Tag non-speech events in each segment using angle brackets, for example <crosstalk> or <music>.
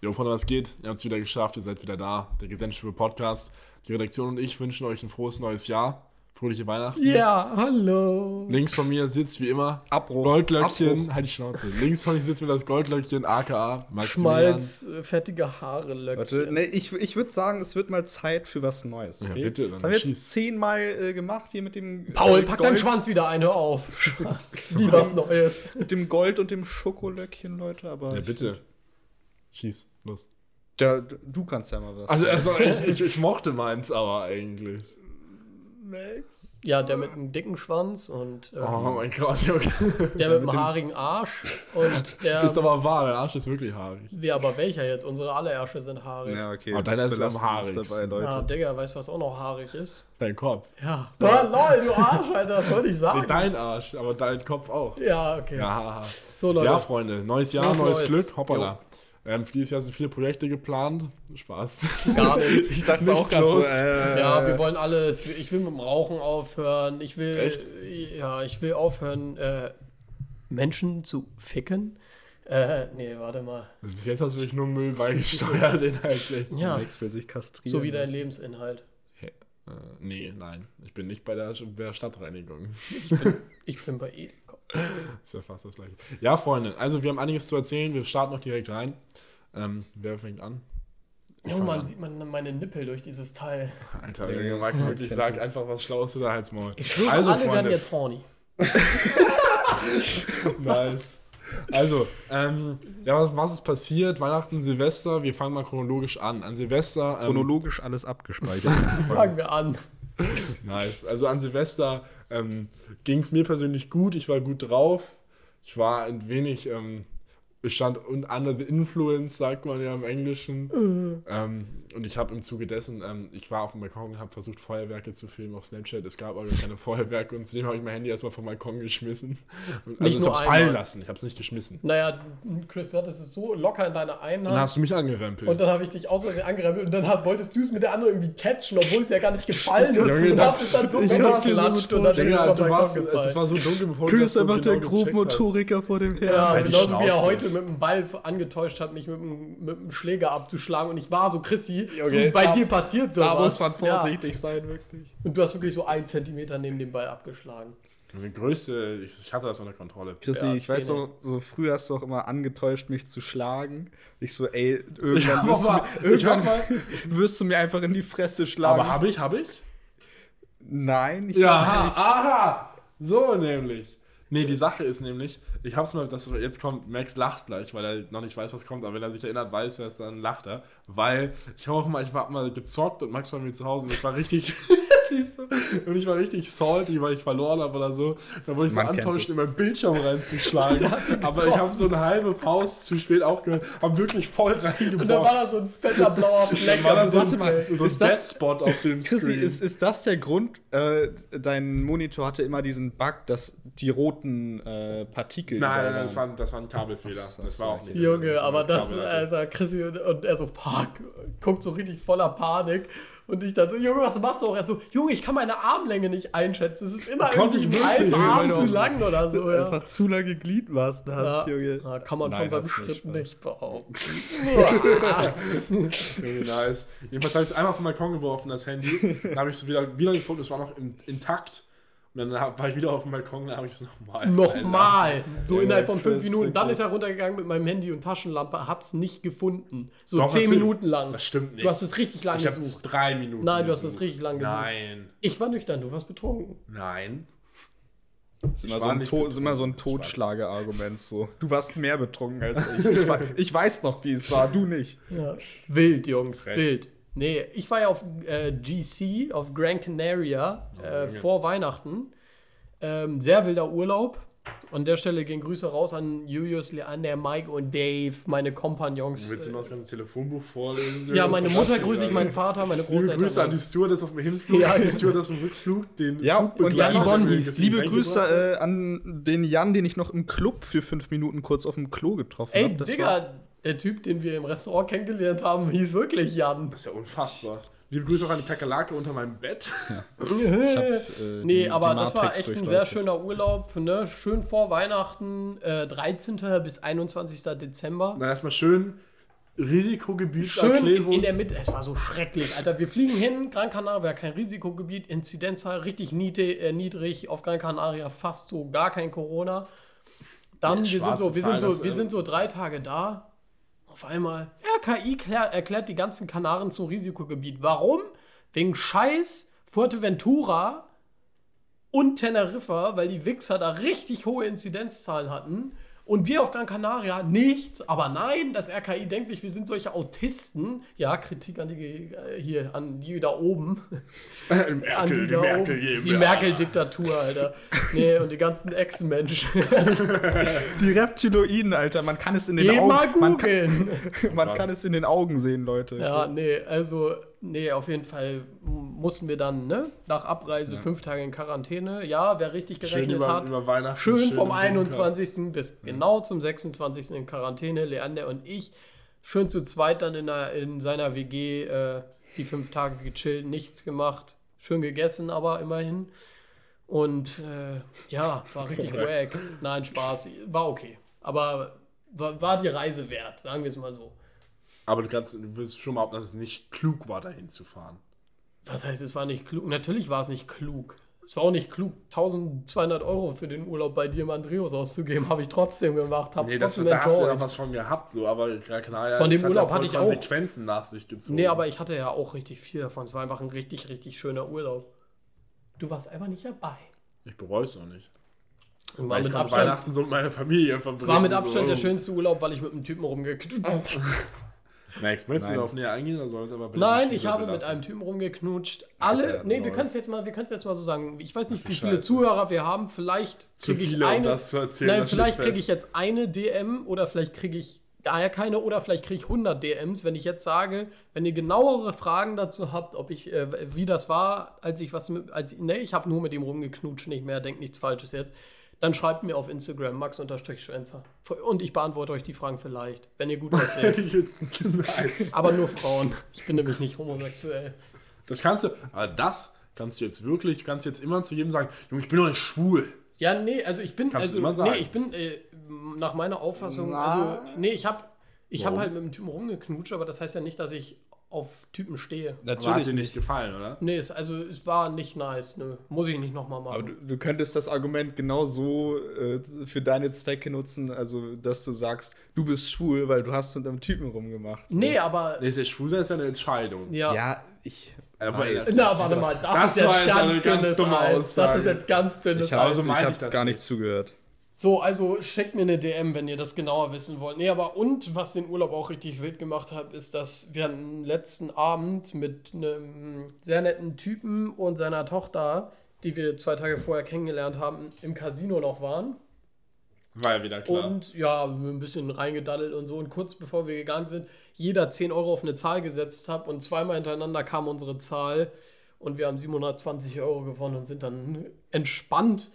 Jo, von was geht? Ihr habt es wieder geschafft, ihr seid wieder da. Der Gesellschaft Podcast. Die Redaktion und ich wünschen euch ein frohes neues Jahr. Fröhliche Weihnachten. Ja, hallo. Links von mir sitzt wie immer Abbruch. Goldlöckchen. Abbruch. Halt die Schnauze. Links von mir sitzt mir das Goldlöckchen, aka Maximilian. Schmalz, äh, fettige Haare, Löckchen. Warte, nee, ich, ich würde sagen, es wird mal Zeit für was Neues. Ja, Okay? bitte, dann das haben wir schieß. jetzt zehnmal äh, gemacht hier mit dem Paul, äh, pack Gold, deinen Schwanz wieder ein, hör auf. <laughs> Wie was Neues. mit dem Gold und dem Schokolöckchen, Leute. Aber Ja, bitte. Schieß, los. Ja, du kannst ja mal was. Also, also ich, ich, ich mochte meins aber eigentlich. Max. Ja, der mit einem dicken Schwanz und äh, Oh mein Gott, <laughs> okay. der mit einem haarigen Arsch und <laughs> der. Ist aber wahr, der Arsch ist wirklich haarig. Wie, aber welcher jetzt? Unsere alle Ärsche sind haarig. Ja, Ja, okay. Aber deiner ist am haarigsten. dabei, Leute. Digga, weißt du, was auch noch haarig ist? Dein Kopf. Ja. Ah, lol, du Arsch, Alter, was soll ich Nee, sagen? dein Arsch, aber dein Kopf auch. Ja, okay. Ja. So, Leute. Ja, Freunde, neues Jahr, Neues neues, Neues. Glück, hoppala. Ähm, für dieses Jahr sind viele Projekte geplant. Spaß. Gar <laughs> nicht. Ich dachte Nichts auch gerade so, los. äh, Ja, wir wollen alles. Ich will mit dem Rauchen aufhören. Ich will. Echt? Ja, ich will aufhören, äh, Menschen zu ficken. Äh, nee, warte mal. Also bis jetzt hast du wirklich nur Müll beigesteuert, <laughs> inhaltlich. Ja, Max will sich kastrieren. so wie dein. Lebensinhalt. Äh, nee, nein. Ich bin nicht bei der, bei der Stadtreinigung. Ich bin bei Edeka. <laughs> Ist ja fast das gleiche. Ja, Freunde, also wir haben einiges zu erzählen. Wir starten noch direkt rein. Ähm, wer fängt an? Ich Oh man, an. sieht man meine Nippel durch dieses Teil. Alter, Ja, Junge, Max, wirklich, sag einfach was Schlaues oder halt's Maul. Ich schwöre, also, alle werden Freunde, jetzt horny. <laughs> Nice. Also, ähm, ja, was, was ist passiert? Weihnachten, Silvester, wir fangen mal chronologisch an. An Silvester. Ähm, Chronologisch alles abgespeichert. <laughs> Fangen wir an. <laughs> Nice. Also an Silvester ähm, ging es mir persönlich gut. Ich war gut drauf. Ich war ein wenig, ähm, stand un- under the influence, sagt man ja im Englischen. ähm, und ich habe im Zuge dessen, ähm, ich war auf dem Balkon und habe versucht, Feuerwerke zu filmen auf Snapchat. Es gab aber keine Feuerwerke und zudem habe ich mein Handy erstmal vom Balkon geschmissen. Und, also Nicht ich habe es fallen lassen, ich habe es nicht geschmissen. Naja, Chris, du hattest es so locker in deiner einen Dann Hand. hast du mich angerempelt. Und dann habe ich dich aus Versehen angerempelt und dann hab, wolltest du es mit der anderen irgendwie catchen, obwohl es ja gar nicht gefallen Junge, ist. Und das- hast es dann so geklatscht und dann ist es vom du Balkon warst, es war so dunkel, bevor du Chris das ist so einfach der genau hast. Grobmotoriker vor dem Herrn. Ja, Halt genauso wie er heute mit dem Ball angetäuscht hat, mich mit dem, mit dem Schläger abzuschlagen. Und ich war so, Chrissy, Okay, du, bei da- dir passiert sowas. Da muss man Ja. vorsichtig sein, wirklich. Und du hast wirklich so einen Zentimeter neben dem Ball abgeschlagen. Die größte, ich, ich hatte das unter Kontrolle. Chrissy, Ja, ich weiß so, so früher hast du auch immer angetäuscht, mich zu schlagen. Ich so, ey, <laughs> irgendwann, Ja, wirst, du mir, irgendwann hab <laughs> wirst du mir einfach in die Fresse schlagen. Aber habe ich, habe ich? Nein, ich Ja, nicht. aha, so nämlich. Nee, die Sache ist nämlich, ich hab's mal, das, jetzt kommt, Max lacht gleich, weil er noch nicht weiß, was kommt, aber wenn er sich erinnert, weiß er es, dann lacht er. Weil ich habe auch mal, ich war mal gezockt und Max war mir zu Hause und ich war richtig, <laughs> und ich war richtig salty, weil ich verloren habe oder so. Da wurde ich so Man kennt antäuscht, in meinen Bildschirm reinzuschlagen. <laughs> aber ich habe so eine halbe Faust zu spät aufgehört, habe wirklich voll reingeboxt. Und dann war da so ein fetter blauer Fleck war da so ein, so ein Ist das- Dead-Spot auf dem Chrissy, Screen. ist, ist das der Grund? Äh, dein Monitor hatte immer diesen Bug, dass die roten äh, Partikel. Nein, nein, das waren. war, das war ein Kabelfehler. So, das war auch nicht. Junge, aber das, Kabel hatte. also Chrissy und, und er so, fuck, guckt so richtig voller Panik. Und ich dann so, Junge, was machst du auch? Er so, Junge, ich kann meine Armlänge nicht einschätzen. Es ist immer Konnte irgendwie ein Arm zu lang oder so. Ja. Einfach zu lange Gliedmaßen hast, Ja. Junge. Ja, kann man Nein, von seinem nicht, Schritt Spaß. nicht behaupten. <laughs> Nice. Jedenfalls habe ich es einmal vom Balkon geworfen, das Handy. Dann habe ich es wieder, wieder gefunden, es war noch in, intakt. Und dann war ich wieder auf dem Balkon, dann habe ich es nochmal. Nochmal. So innerhalb von fünf Chris, Minuten. Dann ist er runtergegangen mit meinem Handy und Taschenlampe, hat es nicht gefunden. So Doch, zehn natürlich. Minuten lang. Das stimmt nicht. Du hast es richtig lang ich habe es gesucht. drei Minuten. Nein, du hast es gesucht. richtig lang gesucht. Nein, Ich war nüchtern, du warst betrunken. nein. Das ist immer, Ich so ein, to ist immer so ein betrunken. Totschlager-Argument. So. Du warst mehr betrunken als ich. Ich, <laughs> ich weiß noch, wie es war, du nicht. Ja. Wild, Jungs, Recht. wild. Nee, ich war ja auf äh, GC, auf Gran Canaria, äh, Junge. vor Weihnachten. Ähm, sehr wilder Urlaub. An der Stelle gehen Grüße raus an Julius, Leander, Mike und Dave, meine Kompagnons. Willst du noch das ganze Telefonbuch vorlesen? Ja, meine Mutter grüße ich, meinen Vater, meine Liebe Grüße an die Großeltern. Stewardess auf dem Hinflug, <laughs> Ja, die. Stewardess auf dem Rückflug, den Ja, und Jan Yvonne hieß. Liebe Grüße äh, an den Jan, den ich noch im Club für fünf Minuten kurz auf dem Klo getroffen Ey, habe. Das war, Digga, Der Typ, den wir im Restaurant kennengelernt haben, hieß wirklich Jan. Das ist ja unfassbar. Liebe Grüße auch an die Kakerlake unter meinem Bett. <laughs> Ich hab, äh, <laughs> Nee, die- aber die das war echt ein sehr schöner Urlaub, ne? Schön vor Weihnachten, äh, 13. bis 21. Dezember. Dann erstmal schön Schön in, in der Mitte. Es war so schrecklich, Alter. Wir fliegen hin, Gran Canaria wäre kein Risikogebiet, Inzidenzzahl richtig niedrig, äh, niedrig, auf Gran Canaria fast so gar kein Corona. Dann, wir sind so, wir Zahl, sind so, wir äh, sind so drei Tage da. Auf einmal, RKI klär, erklärt die ganzen Kanaren zum Risikogebiet. Warum? Wegen Scheiß Fuerteventura und Teneriffa, weil die Wichser da richtig hohe Inzidenzzahlen hatten. Und wir auf Gran Canaria nichts, aber nein, das RKI denkt sich, wir sind solche Autisten. Ja, Kritik an die äh, hier, an die da oben. <laughs> an Merkel, die da Merkel, oben. die Die Merkel-Diktatur, Alter. Nee, und die ganzen Ex-Menschen. <laughs> Die Reptiloiden, Alter, man kann es in den Geh Augen. mal man, kann, googeln. <laughs> man kann es in den Augen sehen, Leute. Ja, nee, also, nee, auf jeden Fall mussten wir dann, ne, nach Abreise fünf Tage in Quarantäne. Ja, wer richtig Schön gerechnet über, hat. über Weihnachten. Schön vom im Bunker. 21. bis genau zum 26. in Quarantäne. Leander und ich schön zu zweit dann in, der, in seiner WG äh, die fünf Tage gechillt, nichts gemacht. Schön gegessen, aber immerhin. Und äh, ja, war richtig wack. Nein, Spaß. War okay. Aber war, war die Reise wert, sagen wir es mal so. Aber du kannst, du wirst schon behaupten, dass es nicht klug war, dahin zu fahren. Was heißt, es war nicht klug? Natürlich war es nicht klug. Es war auch nicht klug, 1200 Euro für den Urlaub bei dir im Andreas auszugeben. Habe ich trotzdem gemacht. Hab's Nee, das, trotzdem da hast du ja was von gehabt, so, aber Gran Canaria Von dem halt Urlaub hatte ich auch- Konsequenzen nach sich gezogen. Nee, aber ich hatte ja auch richtig viel davon. Es war einfach ein richtig, richtig schöner Urlaub. Du warst einfach nicht dabei. Ich bereue es auch nicht. Und war Weil mit Abstand, Weihnachten so mit meiner Familie verbringen. war mit Abstand so. der schönste Urlaub, weil ich mit einem Typen rumgeknutscht <laughs> Max, möchtest du Nein. darauf näher eingehen oder sollen wir es aber Nein, mit ich habe mit belassen? einem Typen rumgeknutscht. Alle, nee, wir können es jetzt mal, wir können es jetzt mal so sagen. Ich weiß nicht, wie viele. Zuhörer wir haben. Vielleicht kriege ich viele, um eine. das zu erzählen, Nein, vielleicht kriege ich jetzt eine DM oder vielleicht kriege ich gar keine oder vielleicht kriege ich 100 DMs, wenn ich jetzt sage, wenn ihr genauere Fragen dazu habt, ob ich, äh, wie das war, als ich was mit, als, nee, ich habe nur mit ihm rumgeknutscht, nicht mehr, denkt nichts Falsches jetzt, dann schreibt mir auf Instagram, max-schwänzer. Und ich beantworte euch die Fragen vielleicht, wenn ihr gut aussieht. <laughs> nice. Aber nur Frauen. Ich bin nämlich nicht homosexuell. Das kannst du, aber das kannst du jetzt wirklich, du kannst jetzt immer zu jedem sagen, Junge, ich bin doch nicht schwul. Ja, nee, also ich bin, Kannst du also, immer sagen. nee, ich bin, äh, nach meiner Auffassung, Na. also, nee, ich habe ich hab Warum? halt mit dem Typen rumgeknutscht, aber das heißt ja nicht, dass ich auf Typen stehe. Aber hat dir nicht gefallen, oder? Nee, es, also es war nicht nice, nö. Muss ich nicht nochmal machen. Aber du, du könntest das Argument genau so äh, für deine Zwecke nutzen, also dass du sagst, du bist schwul, weil du hast mit einem Typen rumgemacht. So. nee, aber, Nee, ist ja schwul sein ist ja eine Entscheidung. ja. Ja, ich. Aber das- Na, warte mal, das, Das ist jetzt ganz ganz dünnes Eis. Das ist jetzt ganz dünnes Ich habe Eis. so meine ich ich hab das gar nicht zugehört. So, also schickt mir eine DM, wenn ihr das genauer wissen wollt. Nee, aber und was den Urlaub auch richtig wild gemacht hat, ist, dass wir einen letzten Abend mit einem sehr netten Typen und seiner Tochter, die wir zwei Tage vorher kennengelernt haben, im Casino noch waren. War ja wieder klar. Und ja, ein bisschen reingedaddelt und so. Und kurz bevor wir gegangen sind, jeder 10 Euro auf eine Zahl gesetzt hat und zweimal hintereinander kam unsere Zahl und wir haben 720 Euro gewonnen und sind dann entspannt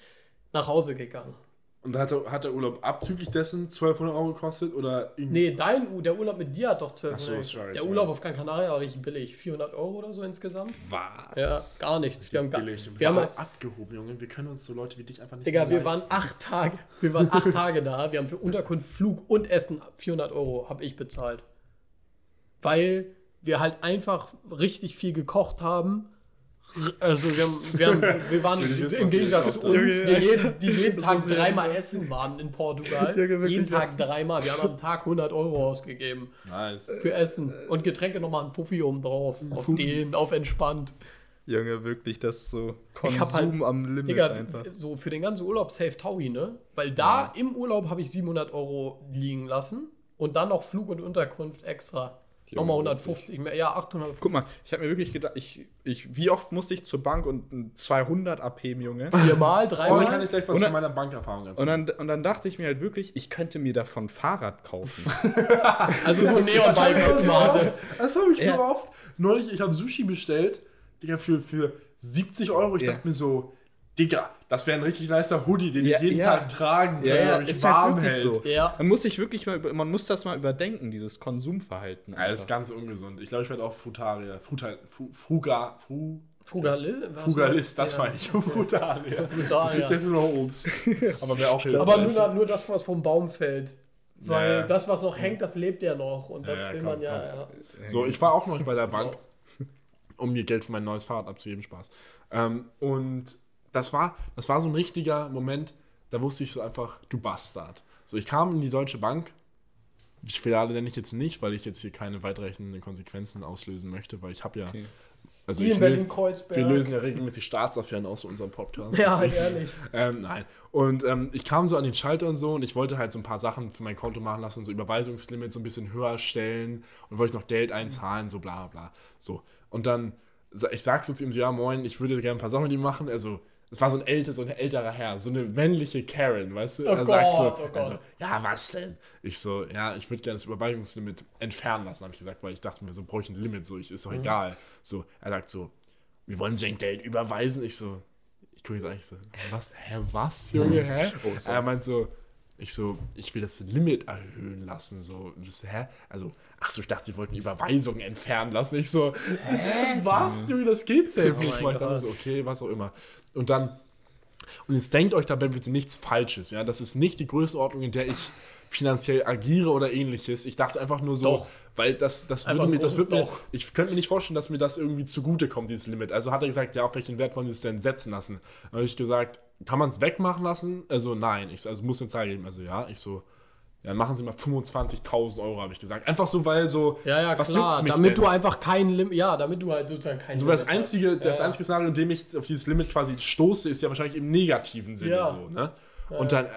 nach Hause gegangen. Und hat der, hat der Urlaub abzüglich dessen 1200 Euro gekostet oder irgendwie? Nee, dein, U- der Urlaub mit dir hat doch 12 Ach so, Euro. sorry, Der sorry. Urlaub auf Gran Canaria war richtig billig. 400 Euro oder so insgesamt. Was? Ja, gar nichts. Wir haben, gar, Billig. Bist wir haben so abgehoben, Junge. Wir können uns so Leute wie dich einfach nicht Digga, mehr wir waren acht Tage, wir waren acht Tage da. Wir haben für Unterkunft, Flug und Essen 400 Euro habe ich bezahlt. Weil wir halt einfach richtig viel gekocht haben. Also wir, haben, wir, haben, wir waren <laughs> wissen, im Gegensatz zu uns, wir jeden, <laughs> die jeden Tag ja- dreimal essen waren in Portugal. Ja, jeden ja. Tag dreimal. Wir haben am Tag 100 Euro ausgegeben. Nice. für Essen und Getränke nochmal ein Puffi oben drauf. Auf den, auf entspannt. Junge, wirklich, das ist so hab Konsum halt- am Limit Digga, einfach. so für den ganzen Urlaub safe Taui, ne? Weil da im Urlaub habe ich 700 Euro liegen lassen und dann noch Flug und Unterkunft extra. Nochmal 150 mehr, ja, 800. Guck mal, ich habe mir wirklich gedacht, ich, ich, wie oft musste ich zur Bank und ein 200 abheben, Junge? <laughs> Viermal, Oh, dreimal. kann ich gleich was Und von dann- meiner Bankerfahrung Und erzählen. dann, und dann dachte ich mir halt wirklich, ich könnte mir davon Fahrrad kaufen. <laughs> also so <laughs> ein Neonbike, was du hattest. Das habe ich so Ja. oft. Neulich, ich habe Sushi bestellt, Digga, für, für 70 Euro. Ich Ja. dachte mir so, Digga, das wäre ein richtig nicer Hoodie, den Ja, ich jeden ja. Tag tragen kann, Ja, ja, mich ist halt warm wirklich hält. so. Ja. Man muss sich wirklich mal, über- man muss das mal überdenken, dieses Konsumverhalten. Ja, das ist ganz ungesund. Ich glaube, ich werde auch Frutarier. Frutal, Fru, Fruga, Fru, Frugal Frugalist, das meine ich. Frutarier. Frutarier. Ich esse nur noch Obst. <laughs> Aber wäre auch Aber hilfreich. nur, nur das, was vom Baum fällt. Weil Ja. das, was noch hängt, das lebt ja noch. Und das Ja, will komm, man ja. ja. So, ich war auch noch bei der <laughs> Bank, um mir Geld für mein neues Fahrrad abzugeben. Spaß. Ähm, und das war, das war so ein richtiger Moment, da wusste ich so einfach, du Bastard. So, ich kam in die Deutsche Bank. Filiale nenne ich jetzt nicht, weil ich jetzt hier keine weitreichenden Konsequenzen auslösen möchte, weil ich habe ja. Also Wie ich in Berlin-Kreuzberg. wir lösen ja regelmäßig Staatsaffären aus für unseren Podcast. Ja, ehrlich. <laughs> Ähm, nein. Und ähm, ich kam so an den Schalter und so und ich wollte halt so ein paar Sachen für mein Konto machen lassen, so Überweisungslimit so ein bisschen höher stellen und wollte noch Geld einzahlen, so bla bla. So. Und dann, ich sag so zu ihm so, ja moin, ich würde gerne ein paar Sachen mit ihm machen. Also, es war so ein älter, so ein älterer Herr, so eine männliche Karen, weißt du? Oh er sagt so, Gott, oh Gott. Also, ja, was denn? Ich so, ja, ich würde gerne das Überweisungslimit entfernen lassen, habe ich gesagt, weil ich dachte mir so, brauche ich ein Limit, so, ich, ist Mhm. doch egal. So, er sagt so, wie wollen Sie denn Geld überweisen? Ich so, ich gucke jetzt eigentlich so, was, hä, was, Junge, hä? Oh, er meint so, ich so, ich will das Limit erhöhen lassen, so, das, hä? Also, ach so, ich dachte, Sie wollten Überweisungen entfernen lassen. Ich so, hä, <laughs> was, Junge, das geht safe Oh nicht. mein Ich dachte so, okay, was auch immer. Und dann, und jetzt denkt euch dabei bitte nichts Falsches, ja, das ist nicht die Größenordnung, in der ich finanziell agiere oder ähnliches. Ich dachte einfach nur so, Doch. weil das, das Einfach würde mir, das wird mir, Doch. ich könnte mir nicht vorstellen, dass mir das irgendwie zugutekommt, dieses Limit. Also hat er gesagt, ja, auf welchen Wert wollen Sie es denn setzen lassen? Dann habe ich gesagt, kann man es wegmachen lassen? Also nein, ich so, also muss eine Zahl geben. Also ja, ich so, ja, machen Sie mal 25.000 Euro, habe ich gesagt. Einfach so, weil so, Ja, ja, was klar. mich Damit denn? du einfach kein Limit. Ja, damit du halt sozusagen kein So, weil das Limit einzige, hast. das ja, einzige Szenario, in dem ich auf dieses Limit quasi stoße, ist ja wahrscheinlich im negativen Sinne Ja. so, ne? Und dann, äh,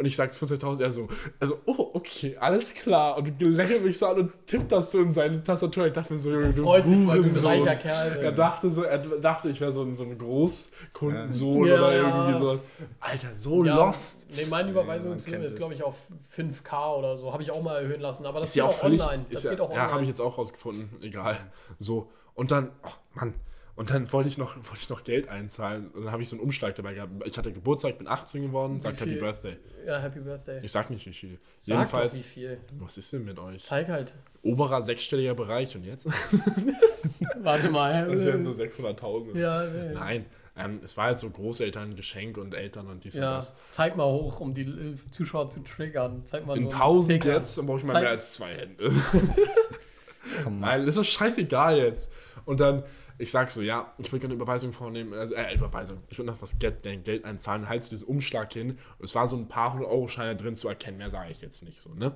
und ich sage 25.000, er so, also, oh, okay, alles klar. Und lächelt mich so an und tippt das so in seine Tastatur. Ich dachte mir so, Junge, du freut sich, weil du ein Hurensohn. reicher Kerl. Er dachte so, er dachte, ich wäre so ein, so ein Großkundensohn Ja. oder Ja. irgendwie so. Alter, so Ja, lost. Nee, mein man Überweisungslimit kennt ist, glaube ich, auf 5K oder so. Habe ich auch mal erhöhen lassen. Aber das Ist geht ja auch auch völlig, online. ist Das ja, geht auch ja, habe ich online. jetzt auch rausgefunden. Egal. So. Und dann, oh Mann. Und dann wollte ich noch, wollte ich noch Geld einzahlen. Und dann habe ich so einen Umschlag dabei gehabt. Ich hatte Geburtstag, bin 18 geworden, sag Happy? Birthday. Ja, Happy Birthday. Ich sag nicht wie viel. Sag Jedenfalls, doch, wie viel. was ist denn mit euch? Zeig halt. Oberer sechsstelliger Bereich und jetzt? <laughs> Warte mal. Das wären so 600.000. ja, nee. Nein, ähm, es war halt so Großeltern, Geschenk und Eltern und dies und Ja, das. zeig mal hoch, um die äh, Zuschauer zu triggern. Zeig mal In nur einen 1000 Finger. jetzt, dann brauche ich mal Zeig- mehr als zwei Hände. <laughs> Nein, ist doch scheißegal jetzt. Und dann, ich sag so, ja, ich will gerne eine Überweisung vornehmen, also, äh, Überweisung. Ich will noch was Geld, äh, Geld einzahlen, halt zu diesem Umschlag hin. Und es war so ein paar hundert Euro Scheine drin zu erkennen, mehr sage ich jetzt nicht so, ne?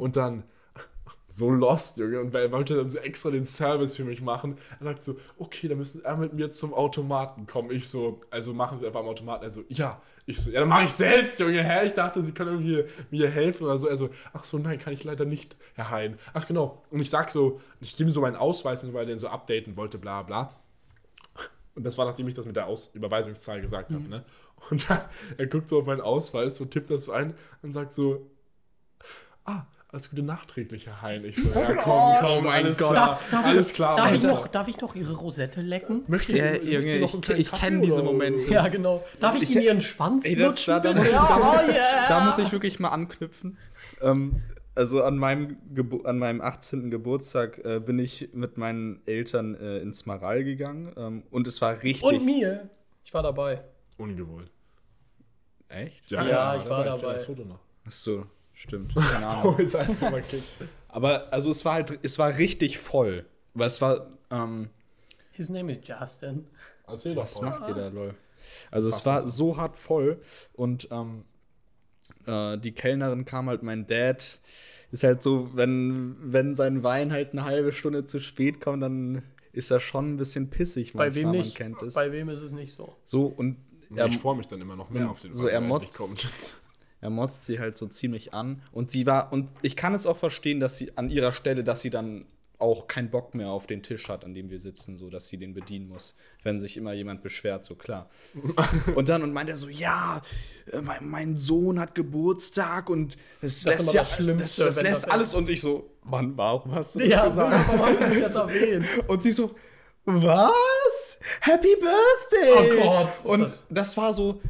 Und dann, so lost, Junge, und er wollte dann so extra den Service für mich machen. Er sagt so, okay, dann müssen Sie mit mir zum Automaten kommen. Ich so, also machen Sie einfach am Automaten. Er so, ja. Ich so, ja, dann mache ich selbst, Junge, hä? Ich dachte, Sie können irgendwie mir helfen oder so. Er so, ach so, nein, kann ich leider nicht, Herr Hein. Ach genau. Und ich sag so, ich gebe so meinen Ausweis, weil er den so updaten wollte, bla bla. Und das war, nachdem ich das mit der Aus Überweisungszahl gesagt habe, ne? Und dann, er guckt so auf meinen Ausweis und tippt das so ein und sagt so, ah, alles Gute nachträglich, Herr Hein. Ich so, ja, komm, komm, mein alles Gott. klar, Darf, darf alles ich, klar. Darf ich, noch, darf ich noch Ihre Rosette lecken? Möchte ich, Ja, möchte Junge, noch ich- ich Kaffee kenn diese Momente. Ja, genau. Darf ich, Ich- Ihnen Ihren Schwanz Ey, das- lutschen? da- da bitte? muss ich- ja, da- oh yeah. Da muss ich wirklich mal anknüpfen. Ähm, also an meinem, Gebo an meinem 18. Geburtstag äh, bin ich mit meinen Eltern äh, ins Maral gegangen ähm, und es war richtig. Und mir. Ich war dabei. Ungewollt. Echt? Ja, ich war Ich kenn dabei. das Foto noch. Ach so, stimmt. Keine Ahnung. Einfach mal kick. Aber also es war halt, es war richtig voll. Weil es war, ähm, His name is Justin. Erzähl doch was macht ihr da, lol? Also es war so hart voll und ähm, äh, die Kellnerin kam halt, mein Dad ist halt so, wenn, wenn sein Wein halt eine halbe Stunde zu spät kommt, dann ist er schon ein bisschen pissig Bei manchmal, wem man nicht? kennt es. Bei wem ist es nicht so? so und er, ich freue mich dann immer noch mehr ja, auf den so, Wein, er wenn endlich motzt. kommt. Er motzt sie halt so ziemlich an und sie war und ich kann es auch verstehen, dass sie an ihrer Stelle, dass sie dann auch keinen Bock mehr auf den Tisch hat, an dem wir sitzen, so dass sie den bedienen muss, wenn sich immer jemand beschwert, so klar. <laughs> und dann und meint er so, ja, äh, mein, mein Sohn hat Geburtstag und es Das ist lässt ja das Schlimmste, das, das lässt das- alles und ich so, Mann, warum hast du das Ja, gesagt? warum hast du mich jetzt <laughs> erwähnt? Und sie so, was? Happy Birthday! Oh Gott, Und das war so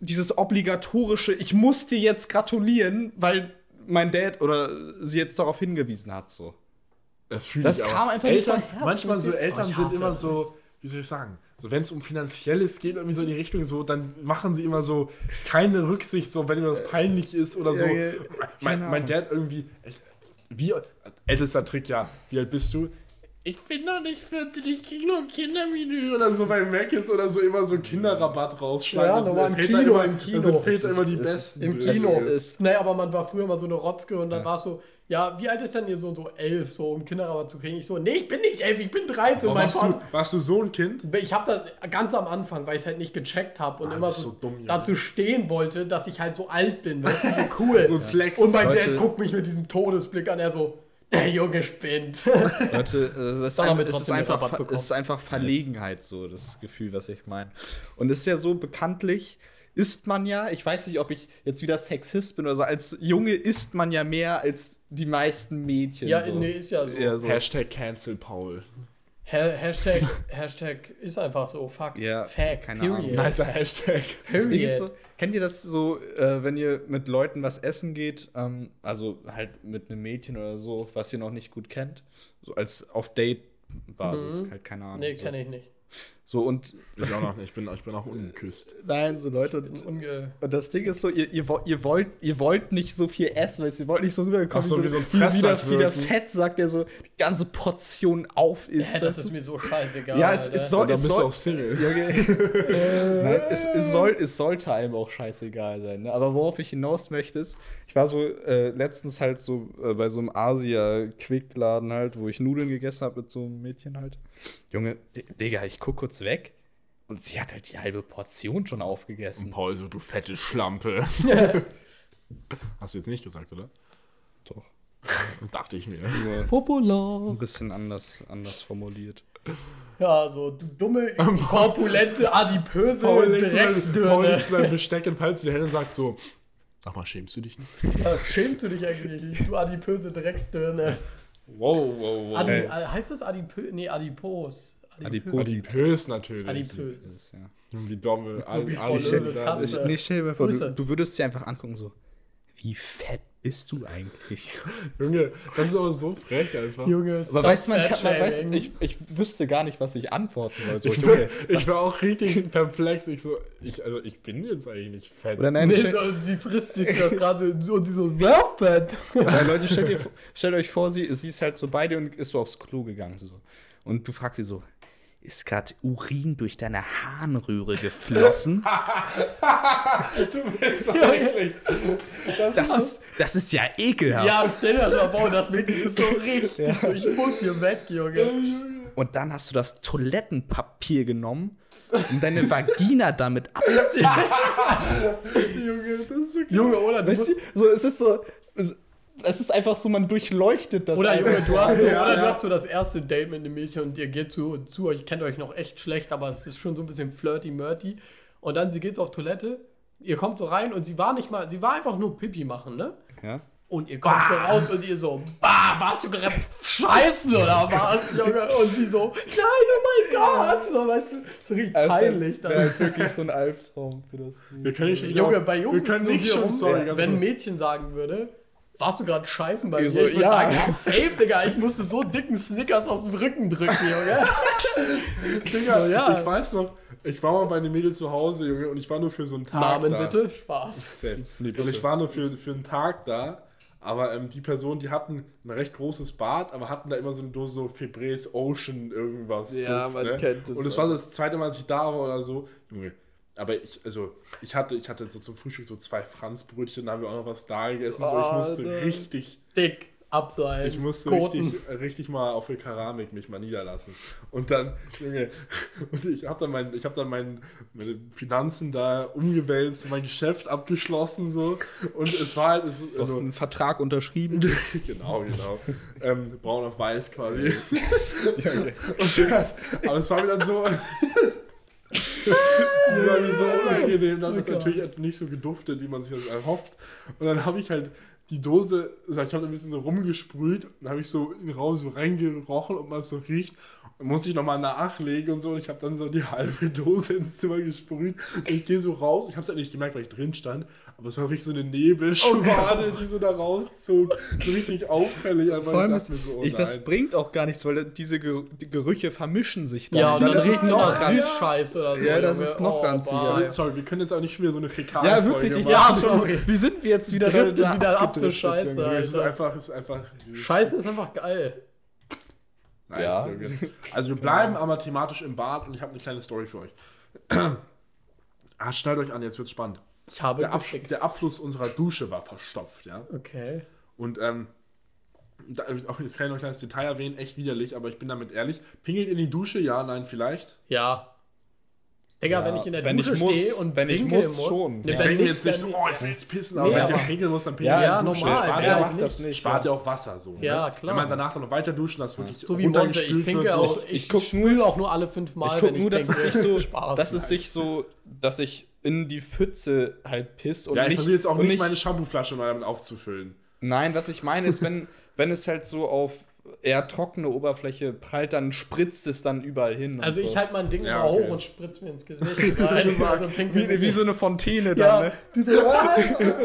dieses obligatorische, ich muss dir jetzt gratulieren, weil mein Dad oder sie jetzt darauf hingewiesen hat, so. Das, Das kam einfach nicht Eltern, von Herzen. Manchmal so Das Eltern Oh, sind immer das. so, wie soll ich sagen, so wenn es um Finanzielles geht, irgendwie so in die Richtung, so, dann machen sie immer so keine Rücksicht, so wenn ihm was peinlich ist oder so. Ja, ja, mein, mein. Dad irgendwie, echt, wie, ältester Trick, ja, wie alt bist du? Ich bin noch nicht 40, ich krieg nur ein Kindermenü oder so bei Mac ist oder so immer so Kinderrabatt rausschlagen. Ja, normal im Kino, immer, im Kino. Väter ist- immer die besten. Im Kino. ist- Nee, aber man war früher mal so eine Rotzke und dann war es so, ja, wie alt ist denn ihr Sohn? So elf, so um Kinderrabatt zu kriegen. Ich so, nee, ich bin nicht elf, ich bin 13. Warum mein warst, Vater, du, warst du so ein Kind? ich habe das ganz am Anfang, weil ich es halt nicht gecheckt habe und Ah, immer so, so dumm, dazu stehen wollte, dass ich halt so alt bin. Das ist so <laughs> cool. So ein Flex. Und mein Leute- Dad guckt mich mit diesem Todesblick an, er so, der Junge spinnt. <laughs> Leute, äh, es ist, einfach, es, ist einfach, es ist einfach Verlegenheit, so das Gefühl, was ich meine. Und es ist ja so bekanntlich, isst man ja, ich weiß nicht, ob ich jetzt wieder Sexist bin oder so, als Junge isst man ja mehr als die meisten Mädchen. ja, so. nee, ist ja so. Ja, so. Hashtag Cancel Paul. Ha Hashtag, Hashtag ist einfach so, Fakt. Ja, Fact, keine period. Ahnung. Nicer Hashtag. Period. so, kennt ihr das so, äh, wenn ihr mit Leuten was essen geht, ähm, also halt mit einem Mädchen oder so, was ihr noch nicht gut kennt, so als auf Date-Basis, halt keine Ahnung. Nee, so. kenne ich nicht. So und Ich auch noch nicht, ich bin, ich bin auch ungeküsst. <laughs> nein, so Leute und Und das Ding ist so, ihr, ihr, ihr, wollt, ihr wollt nicht so viel essen, weil ihr wollt nicht so rüberkommen, Ach so, wie so ein wie, der, Fresssack wie der wirken. Fettsack, der so die ganze Portion auf ist. Hä, das ist mir so scheißegal. ja, es, es soll, es bist du soll, auch Single. Junge. <laughs> Nein, es, es, soll, es sollte einem auch scheißegal sein. Ne? Aber worauf ich hinaus möchte, ist, ich war so äh, letztens halt so äh, bei so einem Asia-Quick-Laden halt, wo ich Nudeln gegessen habe mit so einem Mädchen halt. Junge, D- Digga, ich guck kurz weg und sie hat halt die halbe Portion schon aufgegessen. Paul, so du fette Schlampe. <laughs> Hast du jetzt nicht gesagt, oder? Doch. <laughs> Dachte ich mir. Popular. ein bisschen anders, anders formuliert. Ja, so du dumme, <laughs> korpulente, adipöse Paul sein- Paul legt sein Besteck in Falz die Hände und sagt so, sag mal, schämst du dich nicht? Ja, schämst du dich eigentlich nicht, du adipöse Drecksdirne? Wow, wow, wow. Adi, äh, heißt das adipö? Nee, adipos. Adipos. Adipös natürlich. Adipös. Ja. Wie Domme. So wie Frau Ali- Löwes Ali- Katze. Ich, nee, stell dir mal vor, du, du würdest sie einfach angucken, so, wie fett bist du eigentlich? Junge, das ist aber so frech einfach. Junge, Aber weiß man, kann, man weiß, ich, ich wüsste gar nicht, was ich antworten soll. So, Ich, Junge, war, ich war auch richtig perplex. Ich so, ich, also ich bin jetzt eigentlich nicht fett. Oder nein, Nee, so, sie frisst sich gerade so und sie so, sehr fett. Nein, Leute, stellt, ihr, stellt euch vor, sie, sie ist halt so bei dir und ist so aufs Klo gegangen. So. Und du fragst sie so, ist gerade Urin durch deine Harnröhre geflossen? <laughs> du bist so eklig. Das ist, das ist ja ekelhaft. Ja, stell dir das mal vor, das Mädchen ist so richtig so, ich muss hier weg, Junge. Und dann hast du das Toilettenpapier genommen, um deine Vagina damit abzudecken. <laughs> Junge, das ist wirklich. Junge, oder Weißt du, so, es ist so, es, es ist einfach so, man durchleuchtet das. Oder Junge, du hast, <laughs> so, Ja, oder du hast so das erste Date mit einem Mädchen und ihr geht zu, zu euch, kennt euch noch echt schlecht, aber es ist schon so ein bisschen flirty-murty. Und dann sie geht so auf Toilette, ihr kommt so rein und sie war nicht mal, sie war einfach nur Pipi machen, ne? Ja? Und ihr kommt so raus und ihr so, bah, warst du gerade scheißen oder was, Junge? Und sie so, nein, oh mein Gott, so, weißt du, so richtig peinlich. Das wäre wirklich so ein Albtraum für das. Wir können nicht Junge, bei Jungs wir können ist so nicht hier rum, sorry, ganz wenn ein. Mädchen sagen würde, warst du gerade scheißen bei mir? so, ich würde ja. sagen, ja, safe, Digga, ich musste so dicken Snickers aus dem Rücken drücken, Junge. <laughs> Digga, So, ja. ich weiß noch, ich war mal bei einem Mädel zu Hause, Junge, und ich war nur für so einen Tag Namen da. bitte, Spaß. Safe. Nee, und bitte. ich war nur für, für einen Tag da, aber ähm, die Person, die hatten ein recht großes Bad, aber hatten da immer so eine Dose so Febreze Ocean irgendwas. Ja, Duft, man ne? kennt das Und es war das zweite Mal, als ich da war oder so. Junge, aber ich, also, ich hatte, ich hatte so zum Frühstück so zwei Franzbrötchen, da haben wir auch noch was da gegessen. So, ich musste Alter. richtig, Dick, abseilen, ich musste Koten. richtig, richtig mal auf der Keramik mich mal niederlassen. Und dann, Junge, und ich habe dann, mein, ich hab dann mein, meine Finanzen da umgewälzt, mein Geschäft abgeschlossen so. Und es war halt, es, Also also, einen Vertrag unterschrieben. <laughs> genau, genau. Ähm, braun auf weiß quasi. <laughs> ja, okay. Und, aber es war mir dann so. Es war mir so unangenehm, dann hat Oh Gott. natürlich nicht so geduftet, wie man sich das erhofft. Und dann habe ich halt die Dose, also ich habe ein bisschen so rumgesprüht, dann habe ich so in den Raum so reingerochen, ob man es so riecht. Muss ich nochmal nachlegen und so. Und ich habe dann so die <laughs> halbe Dose ins Zimmer gesprüht. Ich gehe so raus. Ich habe es halt nicht gemerkt, weil ich drin stand. Aber es war richtig so eine Nebelschwade, die so da rauszog. So richtig auffällig. Einfach. Vor allem, ich ist, so, oh ich, das bringt auch gar nichts, weil diese Ger die Gerüche vermischen sich dann. Ja, und dann ist riecht es noch. Süßscheiß oder so. Ja, das Junge. ist noch ranziger. bye. Sorry, wir können jetzt auch nicht schon wieder so eine fäkal Ja, wirklich. Ich Ja, sorry. so, wie sind wir jetzt wieder da wieder ab zur Scheiße? Es ist einfach, es ist einfach. Scheißen ist einfach geil. Nice, Ja. Also wir bleiben aber thematisch im Bad und ich habe eine kleine Story für euch. <clears throat> ah, schnallt euch an, jetzt wird's spannend. Ich habe Der, Ab gefickt. der Abfluss unserer Dusche war verstopft, ja. Okay. Und ähm, da, auch jetzt kann ich noch ein kleines Detail erwähnen, echt widerlich, aber ich bin damit ehrlich. Pingelt in die Dusche? Ja, nein, vielleicht. Ja. Digga, Ja, wenn ich in der wenn Dusche ich muss- stehe und wenn ich pinkeln muss, schon. Ne, Ja. Ich wenn denke mir jetzt nicht so, oh, ich will jetzt pissen, aber Nee, wenn ich aber- pinkeln muss, dann pinkeln Ja, in Ja, normal, Spart ja, auch, nicht. das nicht. spart ja auch Wasser so. Ja, ne? klar. Wenn man danach dann noch weiter duschen, das wirklich So wie Monte, ich runtergespült pinkel wird, so. auch, ich, ich guck spül auch nur alle fünf Mal, Ich wenn guck ich nur, dass es pinkel. sich so, <laughs> Spaß. dass es sich so, dass ich in die Pfütze halt piss und Ja, ich nicht, versuche jetzt auch nicht meine Shampooflasche mal damit aufzufüllen. Nein, was ich meine ist, wenn, wenn es halt so auf eher trockene Oberfläche prallt, dann spritzt es dann überall hin. und Also so. ich halte mein Ding Ja, immer okay. hoch und spritz mir ins Gesicht rein. <laughs> wie, wie nicht. so eine Fontäne dann, ja, ne? du so, ah,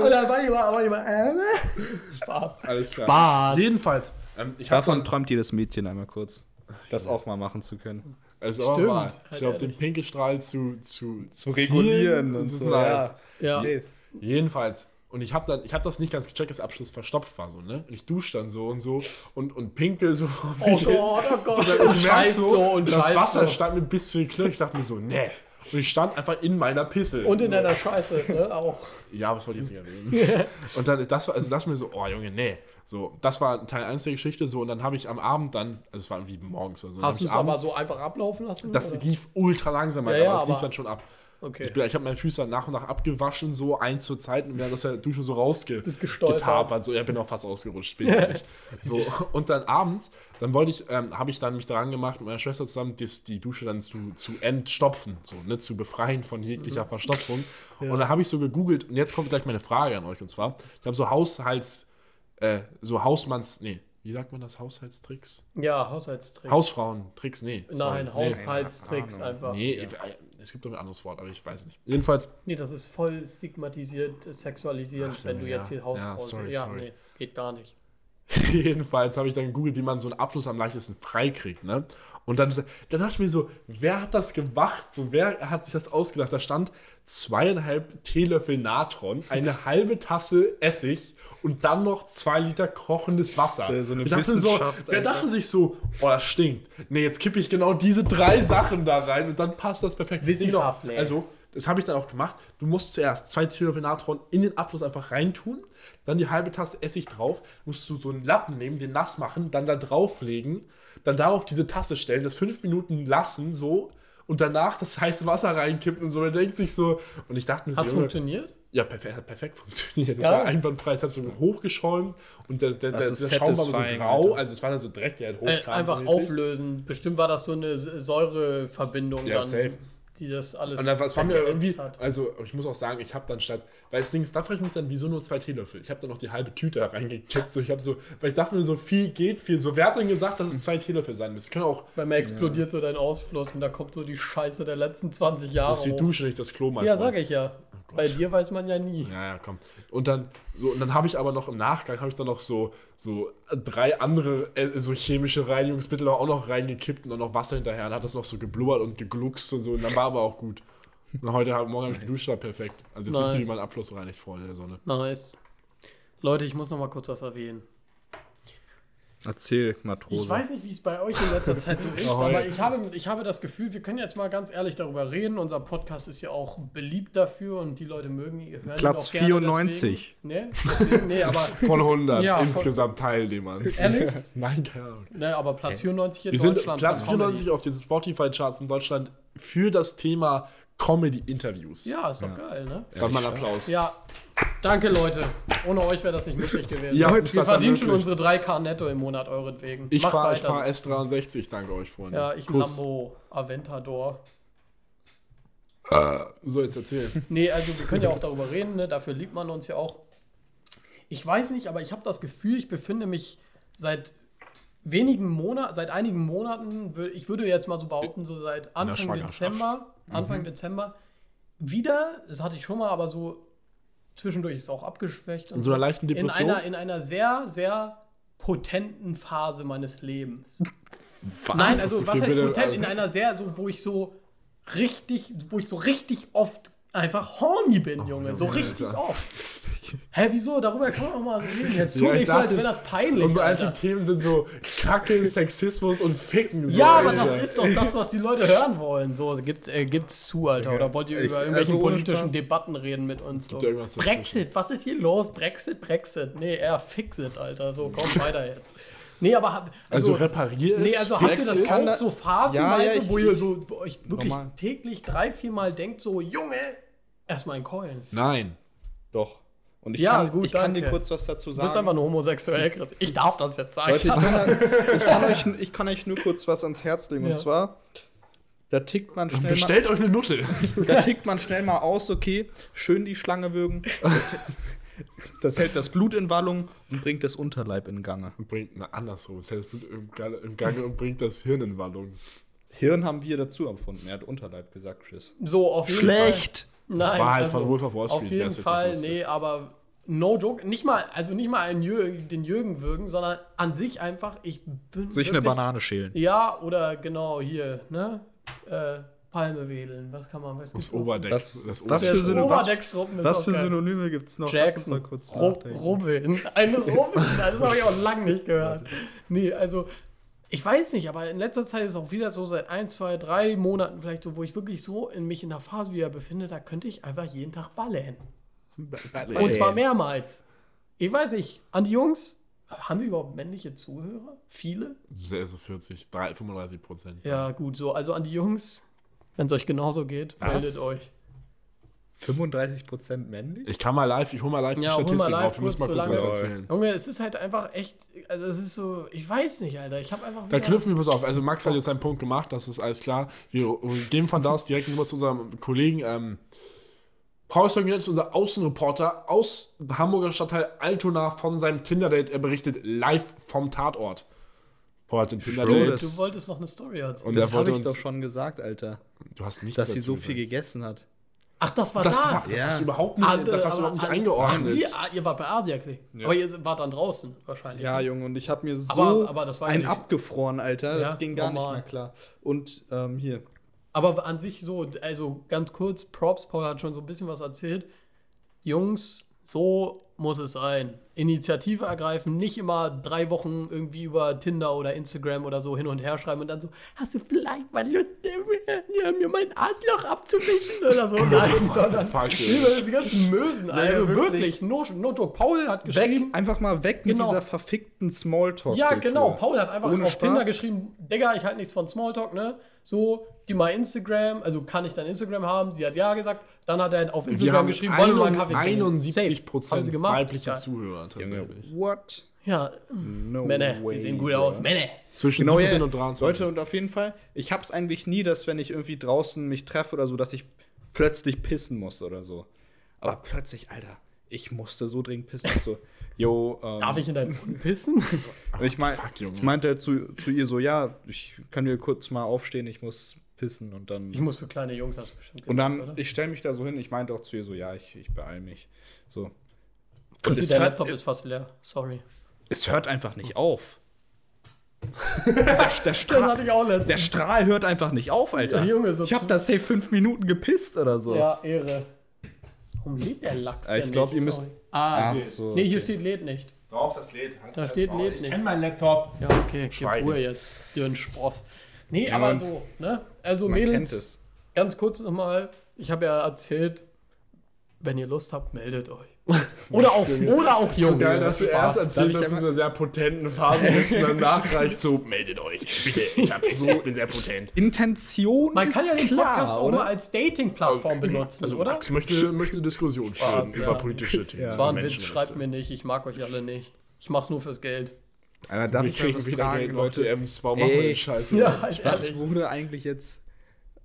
oder manchmal, manchmal, äh, Spaß. Alles klar. Spaß. Jedenfalls, ähm, ich habe Davon träumt jedes Mädchen einmal kurz, das auch mal machen zu können. also auch Stimmt, mal, halt ich glaube, den ehrlich. Pinkelstrahl zu, zu, Zu regulieren das und ist so. nice. Ja. Safe. Jedenfalls. Und ich habe dann, ich habe das nicht ganz gecheckt, dass Abschluss verstopft war so, ne? Und ich dusche dann so und so und, und pinkel so. <laughs> Oh Gott, oh Gott, Und und scheiß so und das Wasser so. stand mir bis zu den Knöcheln. Ich dachte mir so, ne. Und ich stand einfach in meiner Pisse. Und in so. deiner Scheiße, ne, auch. Ja, aber das wollte ich jetzt nicht erwähnen. <laughs> und dann, das war, also das mir so, oh Junge, nee. So, das war Teil 1 der Geschichte so und dann habe ich am Abend dann, also es war irgendwie morgens oder so. Hast hab du es aber so einfach ablaufen lassen? Das oder? lief ultra langsam, Ja, aber ja, es lief aber- dann schon ab. Okay. Ich, bin- ich habe meine Füße nach und nach abgewaschen, so eins zur Zeit und mir das der Dusche so rausgetapert. So, ja, bin auch fast ausgerutscht. Bin ich. <laughs> So, und dann abends, dann wollte ich, ähm, habe ich dann mich daran gemacht, mit meiner Schwester zusammen, das, die Dusche dann zu, zu entstopfen, so, ne, zu befreien von jeglicher Verstopfung. Und dann habe ich so gegoogelt, und jetzt kommt gleich meine Frage an euch, und zwar, ich habe so Haushalts, äh, so Hausmanns, nee, wie sagt man das, Haushaltstricks? Ja, Haushaltstricks. Hausfrauentricks, nee. sorry, Nein, nee. Haushaltstricks einfach. Nee, äh, es gibt doch ein anderes Wort, aber ich weiß nicht. Jedenfalls, Nee, das ist voll stigmatisiert, sexualisierend, wenn du ja. jetzt hier Hausfrau Ja, sorry, Ja, sorry. nee, geht gar nicht. <laughs> jedenfalls habe ich dann gegoogelt, wie man so einen Abfluss am leichtesten freikriegt, ne? Und dann, dann dachte ich mir so, wer hat das gemacht? So, wer hat sich das ausgedacht? Da stand zweieinhalb Teelöffel Natron, eine <laughs> halbe Tasse Essig und dann noch zwei Liter kochendes Wasser. So eine ich dachte so, wer dachte sich so, oh, das stinkt. Nee, jetzt kippe ich genau diese drei Sachen da rein und dann passt das perfekt. Genau. nee. Also, das habe ich dann auch gemacht. Du musst zuerst zwei Teelöffel Natron in den Abfluss einfach reintun, dann die halbe Tasse Essig drauf, musst du so einen Lappen nehmen, den nass machen, dann da drauflegen, dann darauf diese Tasse stellen, das fünf Minuten lassen, so, und danach das heiße Wasser reinkippen und so. Man denkt sich so, und ich dachte mir so, Junge, funktioniert? ja, perfekt, hat perfekt funktioniert. Das war einwandfrei, es hat so hochgeschäumt und der, der, der, Das ist der Schaum war so grau, Alter. also es war dann so Dreck, der halt Äh, hochkam. einfach so auflösen. Bestimmt war das so eine Säureverbindung Ja, dann, safe. Die das alles Und dann, war mir irgendwie, hat. also ich muss auch sagen, ich habe dann statt, weil das Ding ist, da frage ich mich dann, wieso nur zwei Teelöffel? Ich habe dann noch die halbe Tüte reingekippt, so ich habe so, weil ich dachte mir so, viel geht viel, so wer hat denn gesagt, dass es zwei Teelöffel sein müssen? Können auch, Bei mir explodiert so dein Ausfluss und da kommt so die Scheiße der letzten 20 Jahre das ist die. Dusche, nicht das Klo, mein Ja, Freund. sag ich ja. Bei dir weiß man ja nie. Ja, ja, komm. Und dann, so, und dann habe ich aber noch im Nachgang, habe ich dann noch so, so drei andere äh, so chemische Reinigungsmittel auch noch reingekippt und dann noch Wasser hinterher. Dann hat das noch so geblubbert und gegluckst und so. Und dann war aber auch gut. Und heute, morgen habe ich geduscht, perfekt. Also jetzt Nice. wissen wir, wie man Abfluss reinigt vor der Sonne. Nice. Leute, ich muss noch mal kurz was erwähnen. Erzähl, Matrose. Ich weiß nicht, wie es bei euch in letzter Zeit so ist, aber ich habe, ich habe das Gefühl, wir können jetzt mal ganz ehrlich darüber reden. Unser Podcast ist ja auch beliebt dafür und die Leute mögen ihn. hören ihn Platz auch gerne 94. Deswegen. Nee, deswegen, nee, aber, <laughs> Von 100 Ja, insgesamt Teilnehmern. Ehrlich? Nein, keine Ahnung. ne, aber Platz 94 in Wir sind Deutschland. Platz von Comedy. 94 auf den Spotify-Charts in Deutschland für das Thema Comedy-Interviews. Ja, ist doch geil, ne? Dann mal einen Applaus. Ja, danke Leute. Ohne euch wäre das nicht möglich gewesen. Ja, heute ist wir das verdienen schon unsere 3K netto im Monat euretwegen. Ich fahre fahr so. S63, danke euch, Freunde. Ja, ich Kuss. Lambo Aventador. So, jetzt erzähl. Nee, also wir können ja auch darüber reden, ne? dafür liebt man uns ja auch. Ich weiß nicht, aber ich habe das Gefühl, ich befinde mich seit wenigen Monaten, seit einigen Monaten, ich würde jetzt mal so behaupten, so seit Anfang. Dezember, Anfang Dezember, wieder, das hatte ich schon mal, aber so zwischendurch ist es auch abgeschwächt. und In so einer leichten in Depression? einer, in einer sehr, sehr potenten Phase meines Lebens. Was? Nein, also was heißt potent? In einer sehr, so, wo ich so richtig, wo ich so richtig oft einfach horny bin, Junge. So Junge, richtig Alter. oft. Hä, wieso? Darüber kann man auch mal reden. Jetzt tu Ja, ich nicht so, als wäre das peinlich. Unsere Alter. einzigen Themen sind so Kacke, Sexismus und Ficken. So, Ja, aber Alter. das ist doch das, was die Leute hören wollen. So, gibt's, äh, gibt's zu, Alter. Oder wollt ihr Echt? über irgendwelche Also politischen Spaß? Debatten reden mit uns? So. Brexit, was ist hier los? Brexit, Brexit. Nee, eher Fixit, Alter. So, komm weiter jetzt. Nee, aber hab- Also, also, reparier es. Nee, also habt ihr das auch so phasenweise, Ja, ja, ich- wo ihr so wo euch wirklich Normal. täglich drei, vier Mal denkt, so, Junge, erstmal ein Keulen. Nein. Doch. Und ich, Ja, kann, gut, ich kann dir kurz was dazu Du sagen. bist einfach nur homosexuell, Chris. Ich darf das jetzt sagen. Leute, ich kann, <laughs> ich, kann euch, ich kann euch nur kurz was ans Herz legen. Ja. Und zwar, da tickt man schnell mal, Bestellt euch eine Nutte. da tickt man schnell mal aus, okay, schön die Schlange würgen. Das, das hält das Blut in Wallung und bringt das Unterleib in Gange. Und bringt, na, andersrum. Das heißt, im, Gange- im Gange und bringt das Hirn in Wallung. Hirn haben wir dazu empfunden. Er hat Unterleib gesagt, Chris. so, auf jeden Fall. Nein, Das war halt also, von Wolf of Wall Street, Auf jeden Fall, nee, aber no joke. Nicht mal, also nicht mal einen Jürgen, den Jürgen würgen, sondern an sich einfach, ich bin. Sich eine wirklich- Banane schälen. Ja, oder genau hier, ne? Äh, Palme wedeln. Was kann man, was Das gibt's noch? Oberdeck. Was- das was Der für Oberdeck. Syno- was- Oberdeckstruppen ist Was auch für. Synonyme gibt es noch? Lass Jackson. mal kurz Ro nachdenken. Rubbeln. Ein Rubbeln. Das habe ich auch lange nicht gehört. Nee, also, ich weiß nicht, aber in letzter Zeit ist es auch wieder so seit ein, zwei, drei Monaten vielleicht so, wo ich wirklich so in mich in der Phase wieder befinde, da könnte ich einfach jeden Tag ballen. Und zwar mehrmals. Ich weiß nicht, an die Jungs, haben wir überhaupt männliche Zuhörer? Viele? Sehr, so 40, 3, 35 Prozent. Ja, gut, so. Also an die Jungs, wenn es euch genauso geht, Was? meldet euch. 35% männlich? Ich kann mal live, ich hole mal live die Ja, hol mal Statistiken live auf. Wir müssen kurz, mal kurz was erzählen. Junge, es ist halt einfach echt, also es ist so, ich weiß nicht, Alter. Ich habe einfach Da knüpfen wir was auf. Also Max hat jetzt seinen Punkt gemacht, das ist alles klar. Wir gehen von da aus direkt rüber zu unserem Kollegen. Ähm, Paul Sagan ist unser Außenreporter aus dem Hamburger Stadtteil Altona von seinem Tinder-Date. Er berichtet live vom Tatort. Paul hat den Tinder-Date. Du wolltest noch eine Story erzählen. Und Das habe ich doch schon gesagt, Alter. Du hast nichts Dass sie so viel gegessen hat. Ach, das war Das, das. war, das Ja. hast du überhaupt nicht, Ah, das hast du überhaupt nicht eingeordnet. Ach, sie, ah, ihr wart bei Asia Click. Aber ihr wart dann draußen wahrscheinlich. Ja, Junge, und ich habe mir so Aber- aber das war ja ein nicht- abgefroren, Alter. Das Ja, ging gar normal. nicht mehr klar. Und ähm, hier. Aber an sich so, also ganz kurz, Props, Paul hat schon so ein bisschen was erzählt. Jungs, so muss es sein. Initiative ergreifen, nicht immer drei Wochen irgendwie über Tinder oder Instagram oder so hin und her schreiben und dann so, hast du vielleicht mal Lust, ja, mir mein Arschloch abzuwischen oder so? <laughs> Nein, sondern die ganzen Mösen. Also wirklich. wirklich, no, no joke. Paul hat Weg, geschrieben, einfach mal weg mit Genau. dieser verfickten Smalltalk. Ja, genau. Paul hat einfach Ohne auf Spaß. Tinder geschrieben, Digga, ich halte nichts von Smalltalk, ne? So, gib mal Instagram, also kann ich dein Instagram haben? Sie hat ja gesagt. Dann hat er auf Instagram geschrieben, wollen wir mal einen Kaffee trinken? 71 Safe. Haben Prozent sie gemacht. Ja. Tatsächlich. What? Ja, No Männer, way, die sehen gut bro. aus. Männer. Zwischen Genau, 17 ja. und 23. Leute, und auf jeden Fall, ich hab's eigentlich nie, dass wenn ich irgendwie draußen mich treffe oder so, dass ich plötzlich pissen muss oder so. Aber plötzlich, Alter, ich musste so dringend pissen. Ich so, <laughs> yo, ähm, Darf ich in deinen Mund pissen? Und <laughs> ich, mein, Fuck, Junge. ich meinte halt zu, zu ihr so, ja, ich kann dir kurz mal aufstehen, ich muss pissen und dann. Ich muss für kleine Jungs, hast du bestimmt und dann, oder? ich stelle mich da so hin, ich meinte auch zu ihr so, ja, ich, ich beeil mich. So. Chrissy, es der hört- Laptop ist fast leer. Sorry. Es hört einfach nicht auf. <laughs> der, der, Das Strahl, hatte ich auch letztens. der Strahl hört einfach nicht auf, Alter. Ja, Junge, so ich habe zu- da safe fünf Minuten gepisst oder so. Ja, Ehre. Warum lädt der Lachs Ja, ich denn glaub, nicht? ihr müsst-. Ah, Ach nee. so, nee, hier okay. steht lädt nicht. Doch, das lädt. Halt Da steht lädt nicht. meinen Laptop. Ja, okay, gib Schweigen. Ruhe jetzt, dürren Spross. Nee, Ja, aber man- so, ne? Also Man kennt Mädels, es. ganz kurz nochmal, ich habe ja erzählt, wenn ihr Lust habt, meldet euch. Oder auch, oder auch Jungs. Geil, dass du erst ich dass du einer sehr potenten Phase bist und danach <laughs> reicht so, meldet euch, bitte, ich, hab, so, bin sehr potent. Intention Man kann ja den klar, Podcast auch oder? mal als Dating-Plattform benutzen, Also oder? Max möchte, möchte Diskussion <laughs> führen über ja. politische Themen. Das war ein Witz, schreibt mir nicht, ich mag euch alle nicht. Ich mach's nur fürs Geld. Alter, darf Wir ich kriegen was wieder fragen, Geld, Leute? Ems, warum machen wir Ey. den Scheiße? Ja, halt Was ehrlich. wurde eigentlich jetzt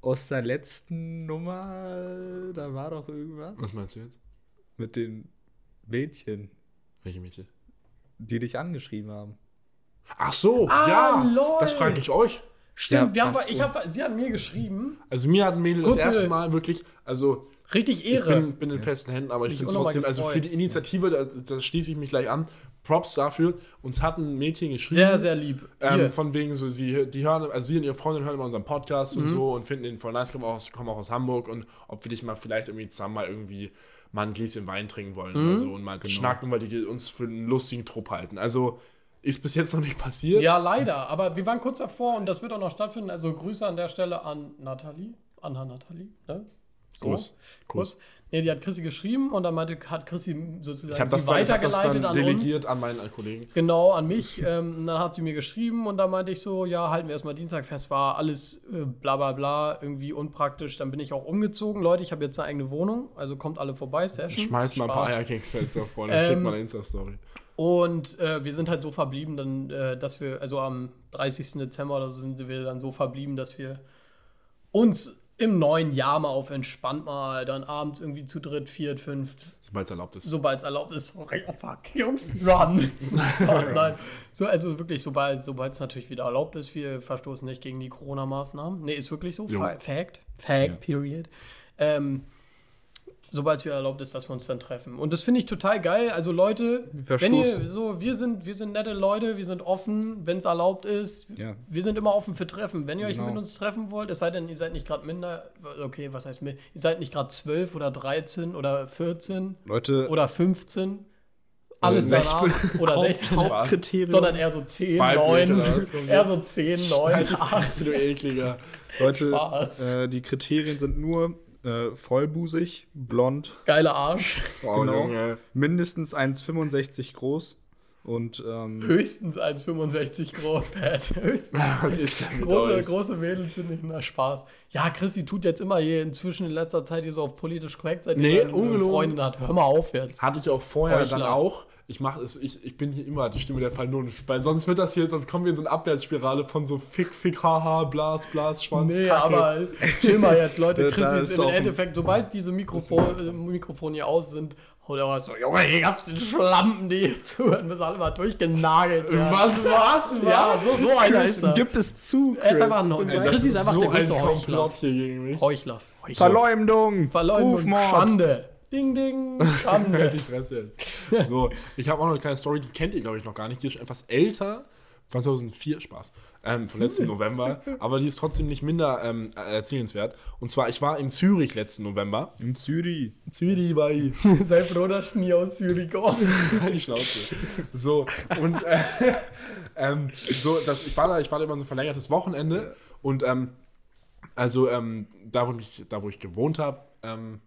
aus der letzten Nummer? Da war doch irgendwas Was meinst du jetzt? Mit den Mädchen, Welche Mädchen? die dich angeschrieben haben. Ach so, Ah, ja, lol. das frage ich euch. Stimmt, wir haben, ich hab, sie hat mir geschrieben, Also mir hat ein Mädel das Kurze- erste Mal wirklich, also richtig ich Ehre. bin, bin in festen Händen, aber ich finde es trotzdem, also für die Initiative, da, da schließe ich mich gleich an, Props dafür. Uns hat ein Mädchen geschrieben. sehr, sehr lieb. Ähm, von wegen so, sie, die hören, also sie und ihre Freundin hören immer unseren Podcast Mhm. und so und finden ihn voll nice, kommen auch, aus- kommen auch aus Hamburg und ob wir dich mal vielleicht irgendwie zusammen mal irgendwie mal ein Gläschen Wein trinken wollen Mhm. oder so und mal Genau. schnacken, weil die uns für einen lustigen Trupp halten. Also ist bis jetzt noch nicht passiert. Ja, leider. Aber wir waren kurz davor und das wird auch noch stattfinden. Also Grüße an der Stelle an Nathalie. Anna Nathalie. Ne? So. Kuss. Kuss. Nee, die hat Chrissy geschrieben und dann meinte, hat Chrissy sozusagen sie das, dann- ich das weitergeleitet dann an uns. delegiert an meinen Kollegen. Genau, an mich. <laughs> Ähm, und dann hat sie mir geschrieben und dann meinte ich so, ja, halten wir erstmal Dienstag fest, war alles äh, bla bla bla, irgendwie unpraktisch. Dann bin ich auch umgezogen. Leute, ich habe jetzt eine eigene Wohnung, also kommt alle vorbei, Session. Schmeiß mal ein paar Spaß. Eierkeksfenster vor, dann schick Ähm, mal eine Insta-Story. Und äh, wir sind halt so verblieben, dann, äh, dass wir, also am 30. Dezember oder so sind wir dann so verblieben, dass wir uns im neuen Jahr mal auf entspannt mal dann abends irgendwie zu dritt, viert, fünft, Sobald es erlaubt ist. sobald es erlaubt ist. Oh fuck, Jungs, run. <laughs> Was, nein. So, also wirklich, sobald es natürlich wieder erlaubt ist, wir verstoßen nicht gegen die Corona-Maßnahmen. Nee, ist wirklich so. Jo. Fa Fact. Fact, Ja. period. Ähm, sobald es wieder erlaubt ist, dass wir uns dann treffen. Und das finde ich total geil. Also Leute, wenn ihr so, wir sind, wir sind nette Leute, wir sind offen, wenn es erlaubt ist. Ja. Wir sind immer offen für Treffen. Wenn ihr euch Genau. mit uns treffen wollt, es sei denn, ihr seid nicht gerade minder, okay, was heißt mit, ihr seid nicht gerade 12 oder 13 oder 14 Leute, oder 15. Alles 16. danach. Oder 16. Hauptkriterium. Sondern eher so 10, Weiblich 9. oder was? <laughs> Eher so 10, 9, Halt die 8. Fresse, du ekliger. Leute, äh, die Kriterien sind nur äh, vollbusig, blond, Geiler Arsch. Wow, Genau. Junge. mindestens 1,65 groß und ähm, Höchstens 1,65 groß, Pat. <laughs> Höchstens. <laughs> Was ist Große, große Mädels sind nicht mehr Spaß. Ja, Chrissy tut jetzt immer hier inzwischen in letzter Zeit hier so auf politisch korrekt, seitdem Nee, er eine ungelogen. Freundin hat. Hör mal auf jetzt. Hatte ich auch vorher Heuchler. dann auch. Ich mache es, ich, ich bin hier immer die Stimme der Vernunft, weil sonst wird das hier, sonst kommen wir in so eine Abwärtsspirale von so Fick, Fick, Haha, Blas, Blas, Schwanz, Nee, Kacke. aber chill mal jetzt, Leute. Da ist im Endeffekt, sobald diese Mikrofon, äh, Mikrofone hier aus sind, haut er was so, Junge, ihr habt den Schlampen, die hier zuhören, müssen alle mal durchgenagelt werden. Was, was, <laughs> was? Ja, so, so einer ist er. Gib es zu. Er ist Chris. einfach ein weißt Chrissy ist einfach so der größte ein Heuchler. Komplott hier gegen mich. Heuchler. Verleumdung. Verleumdung, Rufmord. Schande. Ding, ding, <laughs> Halt Schande. die Fresse jetzt. <laughs> So, ich habe auch noch eine kleine Story, die kennt ihr, glaube ich, noch gar nicht. Die ist etwas älter. Von 2004, Spaß. Ähm, von letzten <laughs> November. Aber die ist trotzdem nicht minder ähm, erzählenswert. Und zwar, ich war in Zürich letzten November. In Zürich. Zürich war ich. Sei froh, dass ich nie aus Zürich komme. Halt die Schnauze. So, und äh, ähm, so, das, ich war da, ich war da immer so ein verlängertes Wochenende und ähm, also ähm, da, wo ich, da, wo ich gewohnt habe, ähm,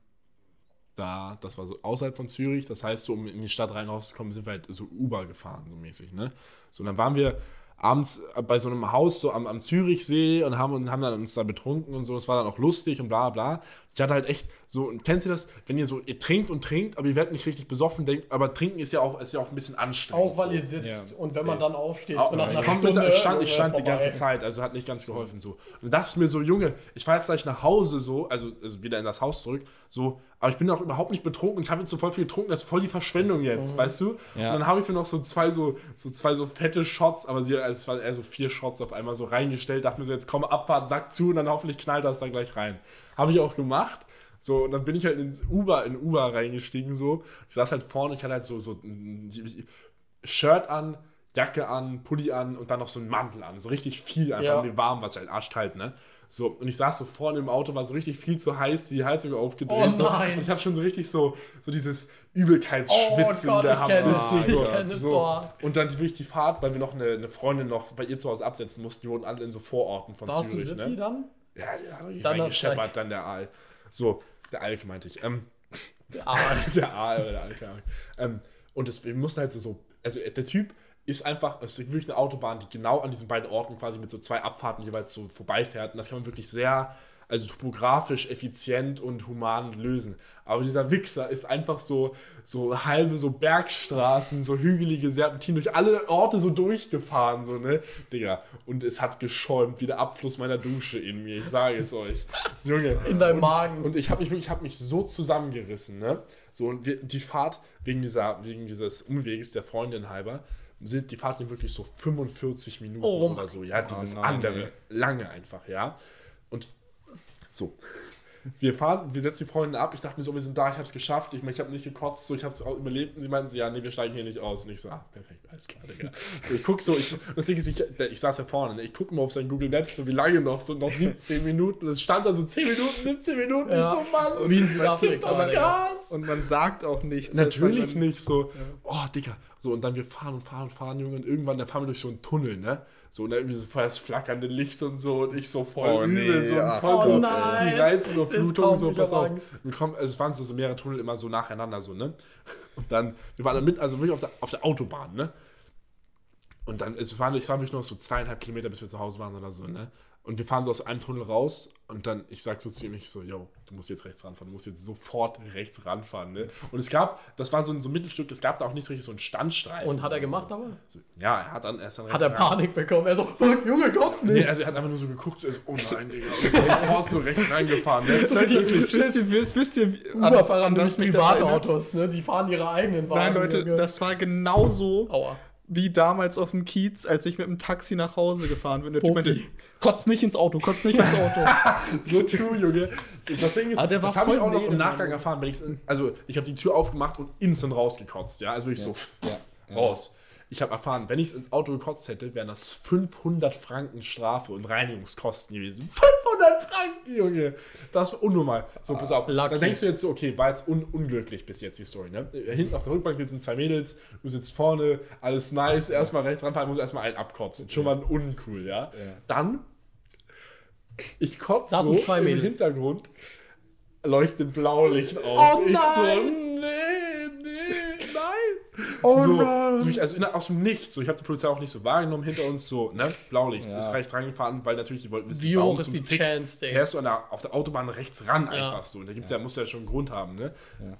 da, das war so außerhalb von Zürich, das heißt, so, um in die Stadt rein rauszukommen, sind wir halt so Uber gefahren, so mäßig, ne? So, und dann waren wir abends bei so einem Haus so am, am Zürichsee und haben, und haben dann uns da betrunken und so, es war dann auch lustig und bla bla. Ich hatte halt echt so, kennt ihr das, wenn ihr so, ihr trinkt und trinkt, aber ihr werdet nicht richtig besoffen, denkt, aber trinken ist ja auch, ist ja auch ein bisschen anstrengend. Auch weil so. ihr sitzt Ja, und wenn man dann aufsteht, Auch, so nach ich, einer mit, Stunde. ich stand, ich äh, stand die ganze Zeit, also hat nicht ganz geholfen so. Und dachte ich mir so, Junge, ich fahre jetzt gleich nach Hause so, also, also wieder in das Haus zurück, so, aber ich bin auch überhaupt nicht betrunken, ich habe jetzt so voll viel getrunken, das ist voll die Verschwendung jetzt, weißt du? Ja. Und dann habe ich mir noch so zwei so, so zwei so fette Shots, aber sie, also es waren eher so vier Shots auf einmal so reingestellt, dachte mir so, jetzt komm, Abfahrt, Sack zu und dann hoffentlich knallt das dann gleich rein. Habe ich auch gemacht. So, und dann bin ich halt ins Uber, in Uber reingestiegen, so. Ich saß halt vorne, ich hatte halt so, so ein Shirt an, Jacke an, Pulli an und dann noch so einen Mantel an. So richtig viel, einfach Ja. um warm, was halt arschteilt, ne? So, und ich saß so vorne im Auto, war so richtig viel zu heiß, die Heizung aufgedreht. Oh so. Und ich habe schon so richtig so, so dieses Übelkeitsschwitzen Oh Gott, gehabt. ich kenn es, so, ich so. Und dann wirklich die Fahrt, weil wir noch eine, eine Freundin noch bei ihr zu Hause absetzen mussten. Die wohnen alle in so Vororten von Warst du Zürich. Sippi Ne? dann? Ja, der hat Dann reingescheppert, dann der Aal. So, der Alk meinte ich. Ähm, Ah, der Aal <laughs> oder der Aal, keine Ahnung. Ähm, und das, wir mussten halt so, so, also der Typ ist einfach, es ist wirklich eine Autobahn, die genau an diesen beiden Orten quasi mit so zwei Abfahrten jeweils so vorbeifährt. Und das kann man wirklich sehr, also topografisch effizient und human lösen. Aber dieser Wichser ist einfach so, so halbe so Bergstraßen, so hügelige Serpentinen durch alle Orte so durchgefahren, so, ne? Digga. Und es hat geschäumt wie der Abfluss meiner Dusche in mir, ich sage es euch. Junge. <laughs> in deinem Magen. Und ich habe mich wirklich, ich habe mich so zusammengerissen, ne? So und wir, die Fahrt wegen dieser, wegen dieses Umweges der Freundin halber sind die Fahrt ging wirklich so 45 Minuten Oh oder so. Ja, dieses nein, andere, lange einfach, ja. Und so. Wir fahren, wir setzen die Freunde ab. Ich dachte mir so, wir sind da, ich habe es geschafft. Ich, mein, ich habe nicht gekotzt, so, ich habe es überlebt. Und sie meinten so, ja, nee, wir steigen hier nicht aus. Und ich so, ah, perfekt, alles klar, Digga. So, ich guck so, ich, das Ding ist, ich, ich saß ja vorne, ne? ich gucke mal auf sein Google Maps, so wie lange noch, so noch 17 Minuten. Und es stand da so 10 Minuten, 17 Minuten. Ich Ja. so, Mann, Wie in Südafrika. Gas. Und man sagt auch nichts. Natürlich man- nicht so, oh, Digga. So, und dann wir fahren und fahren und fahren, Junge. Und irgendwann, dann fahren wir durch so einen Tunnel, ne? So, und dann irgendwie so voll das flackernde Licht und so. Und ich so voll Oh, übel, nee, so, ach, voll oh so nein, die Reizüberflutung, so, pass auf. Wir kommen, also es waren so, so mehrere Tunnel immer so nacheinander, so, ne? Und dann, wir waren dann mit, also wirklich auf der, auf der Autobahn, ne? Und dann, es waren, es waren wirklich noch so zweieinhalb Kilometer, bis wir zu Hause waren oder so, ne? Und wir fahren so aus einem Tunnel raus und dann, ich sag so zu ihm, ich so, yo, du musst jetzt rechts ranfahren, du musst jetzt sofort rechts ranfahren, ne? Und es gab, das war so ein, so ein Mittelstück, es gab da auch nicht so richtig so einen Standstreifen. Und hat er gemacht so. aber? So, ja, er hat dann erst dann Hat er rechts ran- Panik bekommen? Er so, Junge, kommt's Nee, nicht. also er hat einfach nur so geguckt, so, oh nein, Digga. Und ist sofort so rechts reingefahren, ne? <laughs> Leute, wisst ihr, wisst, wisst ihr, Uber-Fahrer das erinnert? Privatautos, ne? Die fahren ihre eigenen Wagen. Nein, Leute, Junge. das war genauso Aua. Wie damals auf dem Kiez, als ich mit dem Taxi nach Hause gefahren bin. Der Typ meinte, kotz nicht ins Auto, kotz nicht ins Auto. <laughs> So true, Junge. Das Ding ist, Ah, der war das habe ich auch noch im Nachgang erfahren, wenn ich also ich habe die Tür aufgemacht und instant rausgekotzt, ja, also ich so ja, raus. Ich habe erfahren, wenn ich es ins Auto gekotzt hätte, wären das 500 Franken Strafe und Reinigungskosten gewesen. 500 Franken, Junge! Das ist unnormal. So, pass auf. lucky. Dann denkst du jetzt so, okay, war jetzt un unglücklich bis jetzt die Story, ne? Hinten auf der Rückbank sitzen zwei Mädels, du sitzt vorne, alles nice, erstmal rechts ranfahren, muss erstmal einen abkotzen. Schon mal uncool, ja? Dann, ich kotze so sind zwei im Mädels. Hintergrund, leuchtet Blaulicht auf. Oh ich so, nein! nee, nee, nein. Oh so, nein. also in, aus dem Nichts. So, ich habe die Polizei auch nicht so wahrgenommen hinter uns. So, ne? Blaulicht Ja. ist rechts reingefahren, weil natürlich die wollten wissen, Wie warum hoch ist die Fick Chance, Digga? Fährst du an der, auf der Autobahn rechts ran Ja. einfach so. Und da gibt's ja. muss ja schon einen Grund haben, ne?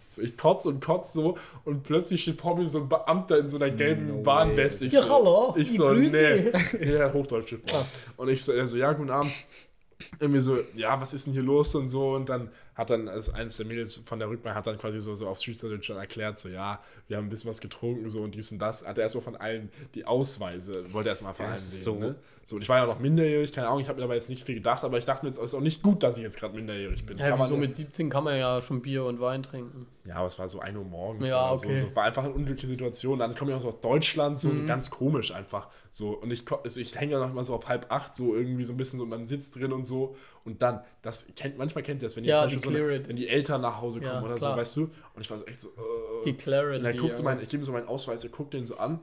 So, ich kotze und kotze so und plötzlich steht vor mir so ein Beamter in so einer gelben No Warnweste. Ich Ja, so, hallo, Ich so, grüße nee. <laughs> Ja, Hochdeutsch. drauf. Und ich so, er so, ja, guten Abend irgendwie so, ja, was ist denn hier los und so. Und dann hat dann, als eines der Mädels von der Rückbank hat dann quasi so, so auf Street schon erklärt, so, ja, wir haben ein bisschen was getrunken, so und dies und das. Hat er erstmal von allen die Ausweise, wollte er erstmal von Ja, so- Ne? So, und ich war ja noch minderjährig, keine Ahnung, ich habe mir dabei jetzt nicht viel gedacht, aber ich dachte mir jetzt, es ist auch nicht gut, dass ich jetzt gerade minderjährig bin. Ja, Kann man ja- mit 17 kann man ja schon Bier und Wein trinken. ja, aber es war so 1 Uhr morgens. Ja, okay. So, so. War einfach eine unglückliche Situation. Dann komme ich auch so aus Deutschland, so, Mhm. so ganz komisch einfach. So, und ich, also ich hänge ja noch immer so auf halb acht, so irgendwie so ein bisschen so, man sitzt drin und so. Und dann, das kennt, manchmal kennt ihr das, wenn, ihr Ja, zum Beispiel so eine, wenn die Eltern nach Hause kommen Ja, oder klar. so, weißt du? Und ich war so echt so, äh, Die Clarity. und er guckt so mein, ich gebe ihm so meinen Ausweis, er guckt den so an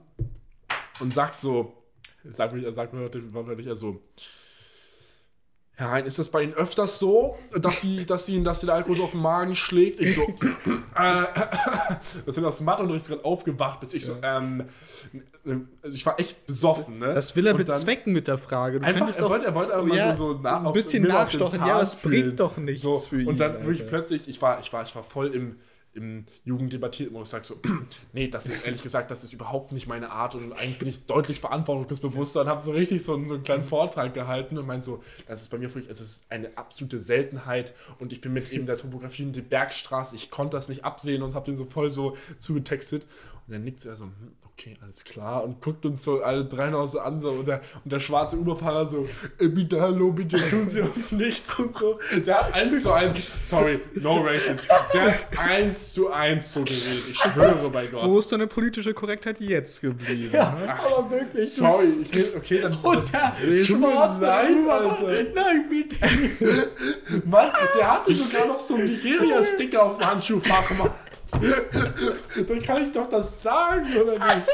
und sagt so, sagt mir, er sagt mir wörtlich, er so, Herr Hein, ist das bei Ihnen öfters so, dass Sie, dass Sie, dass Sie der Alkohol so auf den Magen schlägt? Ich so, äh, <laughs> das sind aus dem Matheunterricht gerade aufgewacht, bis ich so, ähm, also ich war echt besoffen, ne? Das will er Und bezwecken mit der Frage. Du Einfach, er doch- wollte, er wollte einfach mal Ja, so, so nach, ein bisschen nachstochen. Ja, das bringt doch nichts so, für ihn, Und dann wirklich plötzlich, ich war, ich war, ich war voll im, im Jugenddebattiermodus, sag so, <clears throat> nee, das ist ehrlich gesagt, das ist überhaupt nicht meine Art und eigentlich bin ich deutlich verantwortungsbewusster und habe so richtig so einen, so einen kleinen Vortrag gehalten und meinte so, das ist bei mir wirklich, es ist eine absolute Seltenheit und ich bin mit eben der Topografie und der Bergstraße, ich konnte das nicht absehen und habe den so voll so zugetextet und dann nickt er so, hm, okay, alles klar und guckt uns so alle drei noch so an so und der, und der schwarze Uberfahrer so, äh, bitte hallo, bitte tun Sie uns <laughs> nichts und so. Der hat eins zu eins, sorry, no racist, der hat eins zu eins so geredet, ich schwöre bei Wo Gott. ist deine politische Korrektheit jetzt geblieben? Ja, ne? aber wirklich. Sorry, ich rede, okay, dann Und der schwarze leid. Nein, bitte. <laughs> Mann, der hatte sogar noch so einen Nigeria-Sticker auf dem Handschuhfach, Mann. Dann kann ich doch das sagen, oder nicht?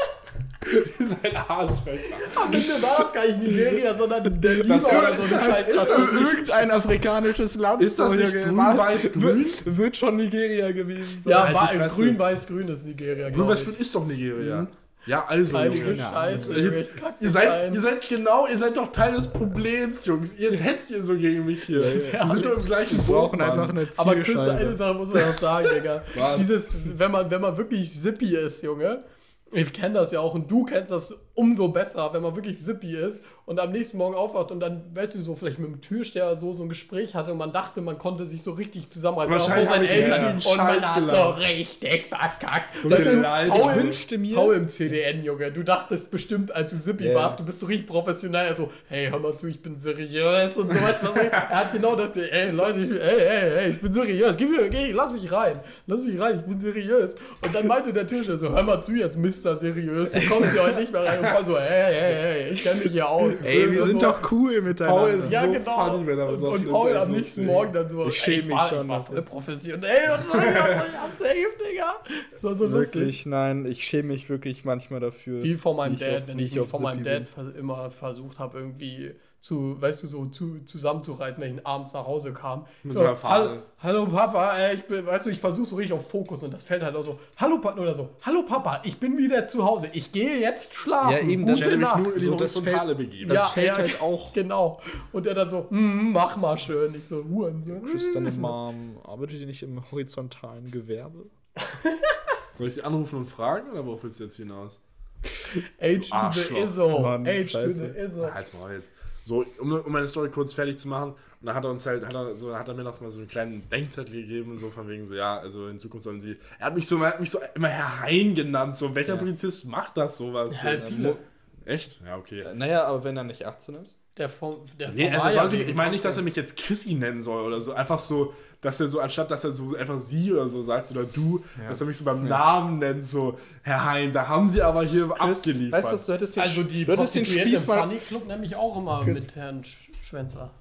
<laughs> Ihr seid Arschlöcher. Am Ende war das gar nicht Nigeria, sondern der Liga Das oder ist so eine halt- Scheiß. ist Das ist nicht- irgendein afrikanisches Land. Ist das nicht Junge. grün, War- weiß, grün? Wird, wird schon Nigeria gewesen sein. Ja, Halt die war, Fresse. grün, weiß, grün ist Nigeria, Grün-Weiß-Grün ich. ist doch Nigeria. Ja, also, Heilige Junge. Scheiße, Jetzt, ihr, seid, ihr seid genau, ihr seid doch Teil des Problems, Jungs. Jetzt hetzt ihr so gegen mich hier. <laughs> Wir sind doch im gleichen Wir Boot, brauchen Mann. einfach eine Aber Chris, eine. Sache muss man auch sagen, Digga. <laughs> Dieses, wenn man, wenn man wirklich zippy ist, Junge. Ich kenne das ja auch und du kennst das umso besser, wenn man wirklich zippy ist und am nächsten Morgen aufwacht und dann, weißt du, so vielleicht mit dem Türsteher so, so ein Gespräch hatte und man dachte, man konnte sich so richtig zusammenreißen Wahrscheinlich ich Eltern und man hat so richtig verkackt. So Das geleid. Paul, wünschte mir- Paul im CDN, Junge. Du dachtest bestimmt, als du zippy Ja. warst, du bist so richtig professionell, also, hey, hör mal zu, ich bin seriös und so was. Er hat genau das, ey, Leute, ich, ey, ey, ey, ich bin seriös, gib mir, geh, lass mich rein, lass mich rein, ich bin seriös. Und dann meinte der Tischler so, hör mal zu jetzt, Mr. Seriös, du kommst hier heute nicht mehr rein. Paul so, hey, hey, hey, ich kenne mich hier aus. Ey, wir So, sind so, doch cool miteinander. Paul ist ja, so genau. funny, wenn er was und, und Paul ey, am nächsten. Morgen dann so, Ich schäme ey, mich schon Ich war voll professionell und so. <laughs> ja, safe, Digga. Das war so lustig. Wirklich, nein, ich schäme mich wirklich manchmal dafür. Wie von meinem Dad, wenn ich mich von meinem Dad immer versucht habe, irgendwie zu, weißt du, so zu, zusammenzureißen, wenn ich abends nach Hause kam. Mit so, so einer Fahne. hallo, hallo Papa, äh, ich bin, weißt du, ich versuche so richtig auf Fokus und das fällt halt auch so, hallo Papa, oder so, hallo Papa, ich bin wieder zu Hause, ich gehe jetzt schlafen. Ja, eben, Gute das- Ich hätte mich Nacht. nur in So, das Horizontale begeben. Das fällt halt <laughs> auch- Genau. Und er dann so, "Hm, mach mal schön. Ich so, Huren. Tschüss, deine Mom. Arbeitet ihr nicht im horizontalen Gewerbe? <laughs> Soll ich sie anrufen und fragen oder worauf willst du jetzt hinaus? Age to the. ISO. Age to the ISO. Halt's mal jetzt. So, um, um meine Story kurz fertig zu machen, und dann hat er uns halt, hat er, so, hat er mir noch mal so einen kleinen Denkzettel gegeben, so von wegen so, ja, also in Zukunft sollen sie. Er hat mich so, er hat mich so immer Herr Hein genannt, so, welcher Polizist macht das sowas? Ja, halt So, viele. Echt? Ja, okay. Naja, aber wenn er nicht 18 ist? Der vom, der Nee, also sollte, ich meine nicht, dass er mich jetzt Chrissy nennen soll oder so. Einfach so, dass er so, anstatt dass er so einfach sie oder so sagt oder du, dass er mich so beim Namen nennt, so, Herr Hein, da haben sie aber hier abgeliefert. Weißt du, du hättest den, Also die du hättest den Prostituierten im Spieß mal. Funny Club nehme ich auch immer Chris. mit Herrn Sch- Schwänzer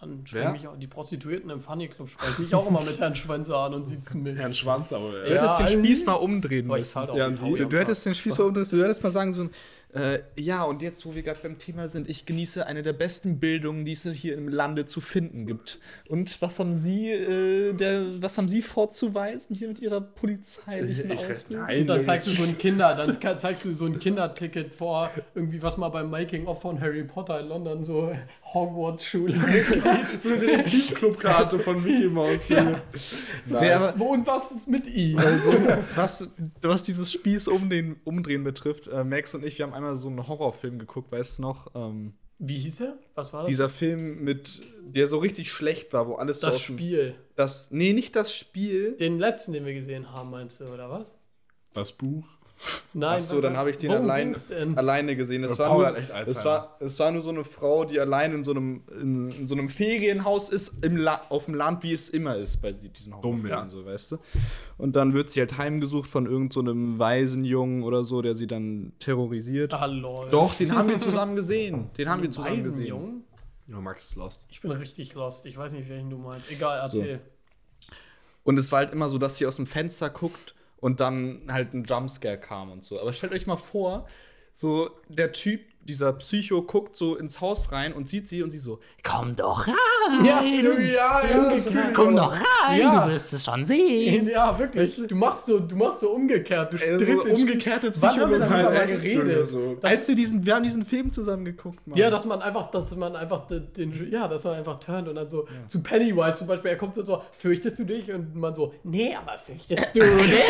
an. Mich auch, die Prostituierten im Funny Club sprechen mich auch immer mit Herrn Schwänzer an und sitzen <laughs> mich. Herrn Schwanz, aber. Du Ja. hättest Ja, den Spieß mal umdrehen müssen. auch Ja, Du, du hättest den Spieß mal umdrehen Du hättest mal sagen so ein, äh, ja, und jetzt, wo wir gerade beim Thema sind, ich genieße eine der besten Bildungen, die es hier im Lande zu finden gibt. Und was haben Sie, äh, der, was haben Sie vorzuweisen hier mit Ihrer polizeilichen Ich, Ausbildung? nein, Und dann zeigst du so ein <laughs> Kinder, dann zeigst du so ein Kinderticket vor, irgendwie was mal beim Making of von Harry Potter in London, so Hogwarts-Schule. <laughs> so eine Detektivclubkarte von Mickey Mouse. hier. Nee, aber- Wo und was ist mit ihm? Also, was, was dieses Spieß umdrehen, umdrehen betrifft, äh, Max und ich, wir haben einmal so einen Horrorfilm geguckt, weißt du noch? Ähm, Wie hieß er? Was war das? dieser Film mit, der so richtig schlecht war, wo alles so das aus dem- Spiel. Das, nee, nicht das Spiel. Den letzten, den wir gesehen haben, meinst du, oder was? Das Buch. Nein. Ach so, dann habe ich den allein, alleine gesehen. Es war, nur, es, war, es war nur so eine Frau, die allein in so einem, in, in so einem Ferienhaus ist, im La auf dem Land, wie es immer ist bei diesen Horrorfilmen, ja. so, weißt du. Und dann wird sie halt heimgesucht von irgendeinem so einem Waisenjungen oder so, der sie dann terrorisiert. Ah, lol. Doch, den haben wir zusammen gesehen. <laughs> Den haben wir zusammen gesehen. Waisenjungen? Ja, Max ist lost. Ich bin richtig lost. Ich weiß nicht, welchen du meinst. Egal, erzähl. Und es war halt immer so, dass sie aus dem Fenster guckt und dann halt ein Jumpscare kam und so. Aber stellt euch mal vor, so der Typ, dieser Psycho, guckt so ins Haus rein und sieht sie und sie so, komm doch rein, Ja, ja, ja. ich komm doch rein, Ja. du wirst es schon sehen. Ja, wirklich. Du machst so, du machst so umgekehrt. Du Ey, so umgekehrte Spieß. Wann haben wir darüber mal Psychologie. geredet? So. Als wir diesen, wir haben diesen Film zusammen geguckt, Mann. Ja, dass man einfach, dass man einfach den, den ja, dass man einfach turnt und dann so zu Pennywise zum Beispiel, er kommt so, so, fürchtest du dich? Und man so, nee, aber fürchtest du <laughs> dich?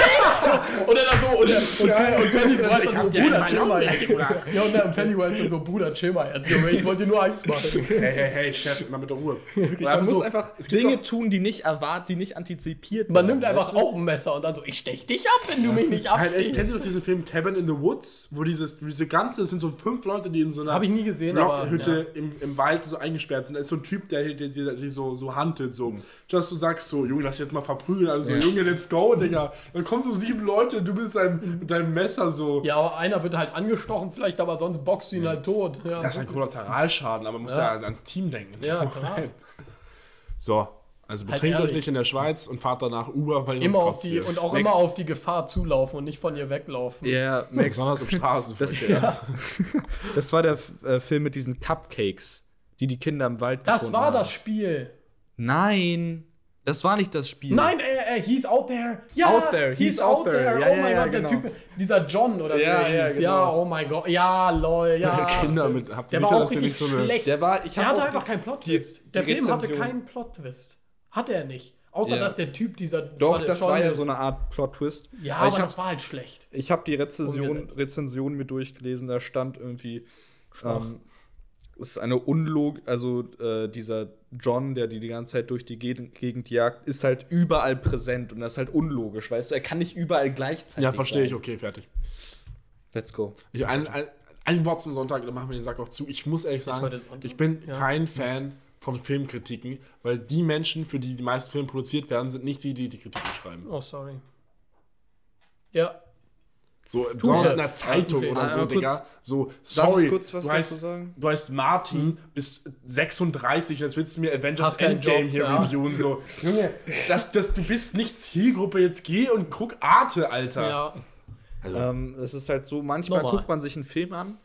und er dann so, und, er, und, und Pennywise dann so, Bruder, chill mal jetzt. Ja, und dann Pennywise dann so, Bruder, chill mal jetzt, Junge, ich wollte dir nur Angst machen. <laughs> Hey, hey, hey, Chef, mal mit der Ruhe. <laughs> man muss so, einfach Dinge doch- tun, die nicht erwartet, die nicht antizipiert Man nimmt einfach du? auch ein Messer und dann so, ich stech dich ab, wenn du mich nicht Halt, abstichst. kennst du doch diesen Film Cabin in the Woods, wo dieses, diese ganze, es sind so fünf Leute, die in so einer Hab ich nie gesehen, aber, Rockhütte im, im Wald so eingesperrt sind. Da ist so ein Typ, der, der, so, so huntet, so. Just du sagst so, Junge, lass dich jetzt mal verprügeln. Also, Ja. Junge, let's go, Digga. Dann kommen so sieben Leute, du bist ein, mit deinem Messer so. Ja, aber einer wird halt angestochen vielleicht, aber sonst boxt du ihn halt tot. Ja, Das ist ein Kollateralschaden, aber man muss Ja. ja, ans Team denken. ja <laughs> klar. So, also Halt betrinkt euch ehrlich. nicht in der Schweiz und fahrt danach Uber, weil ihr Immer uns auf kotzt die, hier. und auch Max- immer auf die Gefahr zulaufen und nicht von ihr weglaufen. Ja, Max, Besonders im Straßenverkehr. das, das war der äh, Film mit diesen Cupcakes, die die Kinder im Wald Das gefunden war haben. das Spiel. Nein, das war nicht das Spiel. Nein, äh, äh, he's out there. Ja, Out there, he's out there. Ja, oh ja, mein ja, Gott, der genau. Typ, dieser John oder Ja, wie er ja, hieß. genau. Ja, oh mein Gott. Ja, lol, ja. <laughs> Kinder stimmt. mit- habt ihr der sicher, war auch richtig nicht so schlecht. Der war, ich Der hatte auch einfach keinen Plot-Twist. Der Film hatte Rezension. keinen Plot-Twist. Hat er nicht. Außer Ja. dass der Typ dieser. Doch, das schon- war ja so eine Art Plot-Twist. Ja, aber ich das war halt schlecht. Ich habe die Rezension. Rezension mir durchgelesen, da stand irgendwie, ähm, es ist eine Unlog, also äh, dieser John, der die die ganze Zeit durch die Gegend, Gegend jagt, ist halt überall präsent und das ist halt unlogisch, weißt du, er kann nicht überall gleichzeitig Ja, verstehe ich, okay, fertig. Let's go. Ich, ein, ein, ein Wort zum Sonntag, dann machen wir den Sack auch zu. Ich muss ehrlich sagen, ich bin Ja. kein Fan von Filmkritiken, weil die Menschen, für die die meisten Filme produziert werden, sind nicht die, die die Kritiken schreiben. Oh, sorry. Ja, So, besonders in der. Zeitung oder so, Ah, Digga. kurz- So, Darf sorry, ich kurz was du, heißt, sagen? du heißt Martin, bist 36 und jetzt willst du mir Avengers Hast Endgame Job, hier ja. reviewen. So, <laughs> Junge, das, das, du bist nicht Zielgruppe, jetzt geh und guck Arte, Alter. ja. Also, Ähm, es ist halt so, manchmal Normal. guckt man sich einen Film an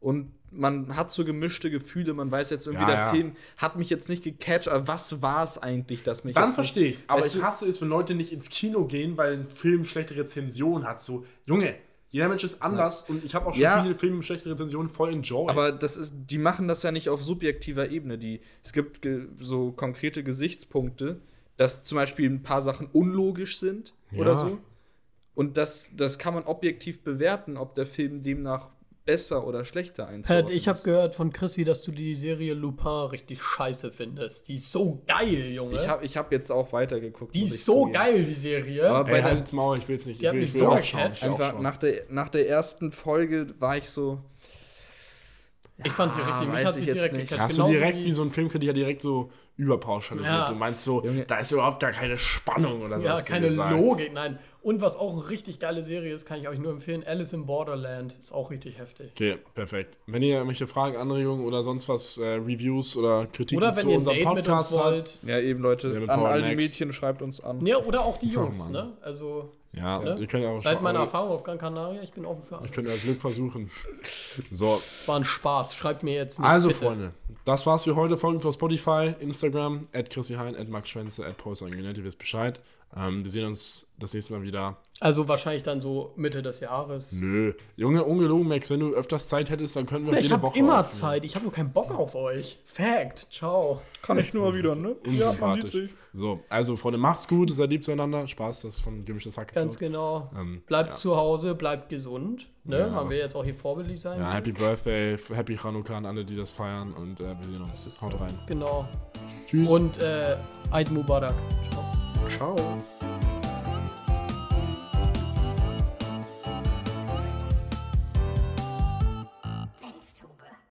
und man hat so gemischte Gefühle, man weiß jetzt irgendwie, Ja, der ja. Film hat mich jetzt nicht gecatcht, aber was war es eigentlich, das mich Dann verstehe ich's. Aber Weißt ich hasse es, wenn Leute nicht ins Kino gehen, weil ein Film schlechte Rezension hat. So, Junge, jeder Mensch ist anders und ich habe auch schon Ja. viele Filme mit schlechten Rezensionen voll enjoyed. Aber das ist, die machen das ja nicht auf subjektiver Ebene. Die, es gibt ge, so konkrete Gesichtspunkte, dass zum Beispiel ein paar Sachen unlogisch sind oder Ja. so. Und das, das kann man objektiv bewerten, ob der Film demnach besser oder schlechter einzuordnen ich habe gehört von Chrissy, dass du die Serie Lupin richtig scheiße findest. Die ist so geil, Junge. Ich habe ich hab jetzt auch weitergeguckt. die ist so geil, die Serie. Aber bei Ey, der, halt's Maul, ich will's nicht. Die ich hat will, mich ich will so gecatcht. einfach nach der, nach der ersten Folge war ich so. ich fand die Ah, richtig, mich weiß hat ich sie jetzt direkt nicht. gecatcht. Hast du direkt wie so ein Filmkritiker direkt so überpauschalisiert. Ja. Du meinst so, Junge. da ist überhaupt gar keine Spannung oder so. Ja, keine. Logik, nein. Und was auch eine richtig geile Serie ist, kann ich euch nur empfehlen, Alice in Borderland. Ist auch richtig heftig. Okay, perfekt. Wenn ihr irgendwelche Fragen, Anregungen oder sonst was, äh, Reviews oder Kritiken Oder wenn zu ihr ein unserem Date mit uns Podcast wollt. Ja, eben, Leute, Ja, an all die. Mädchen schreibt uns an. Ja, oder auch die Jungs, ne? Also, ja, Ne? ihr könnt ja auch seit meiner ihr- Erfahrung auf Gran Canaria, ich bin offen für Ich alles. könnte ja Glück versuchen. So, Es war ein Spaß, schreibt mir jetzt nicht. also bitte. Freunde, das war's für heute. Folgt uns auf Spotify, Instagram, at Chrissy Hein, at Max Schwänze, at Paul Sanguinetti, ihr wisst Bescheid. Ähm, wir sehen uns das nächste Mal wieder. Also wahrscheinlich dann so Mitte des Jahres. Nö. Junge, ungelogen, Max, wenn du öfters Zeit hättest, dann können wir Ich jede habe Woche immer aufnehmen. Zeit, ich habe nur keinen Bock auf euch. Fact, ciao. Kann ich nur wieder, ne? Unsympathisch. So, also Freunde, macht's gut, seid lieb zueinander. Spaß, das ist von gemischtes Hack. Ganz genau. Ähm, Bleibt ja. zu Hause, bleibt gesund. Ne? Ja, Man will jetzt auch hier vorbildlich sein. Ja, Happy Birthday, Happy Chanukah an alle, die das feiern und äh, wir sehen uns. Haut rein. Genau. Tschüss. Und äh, Eid Mubarak. Ciao. Ciao.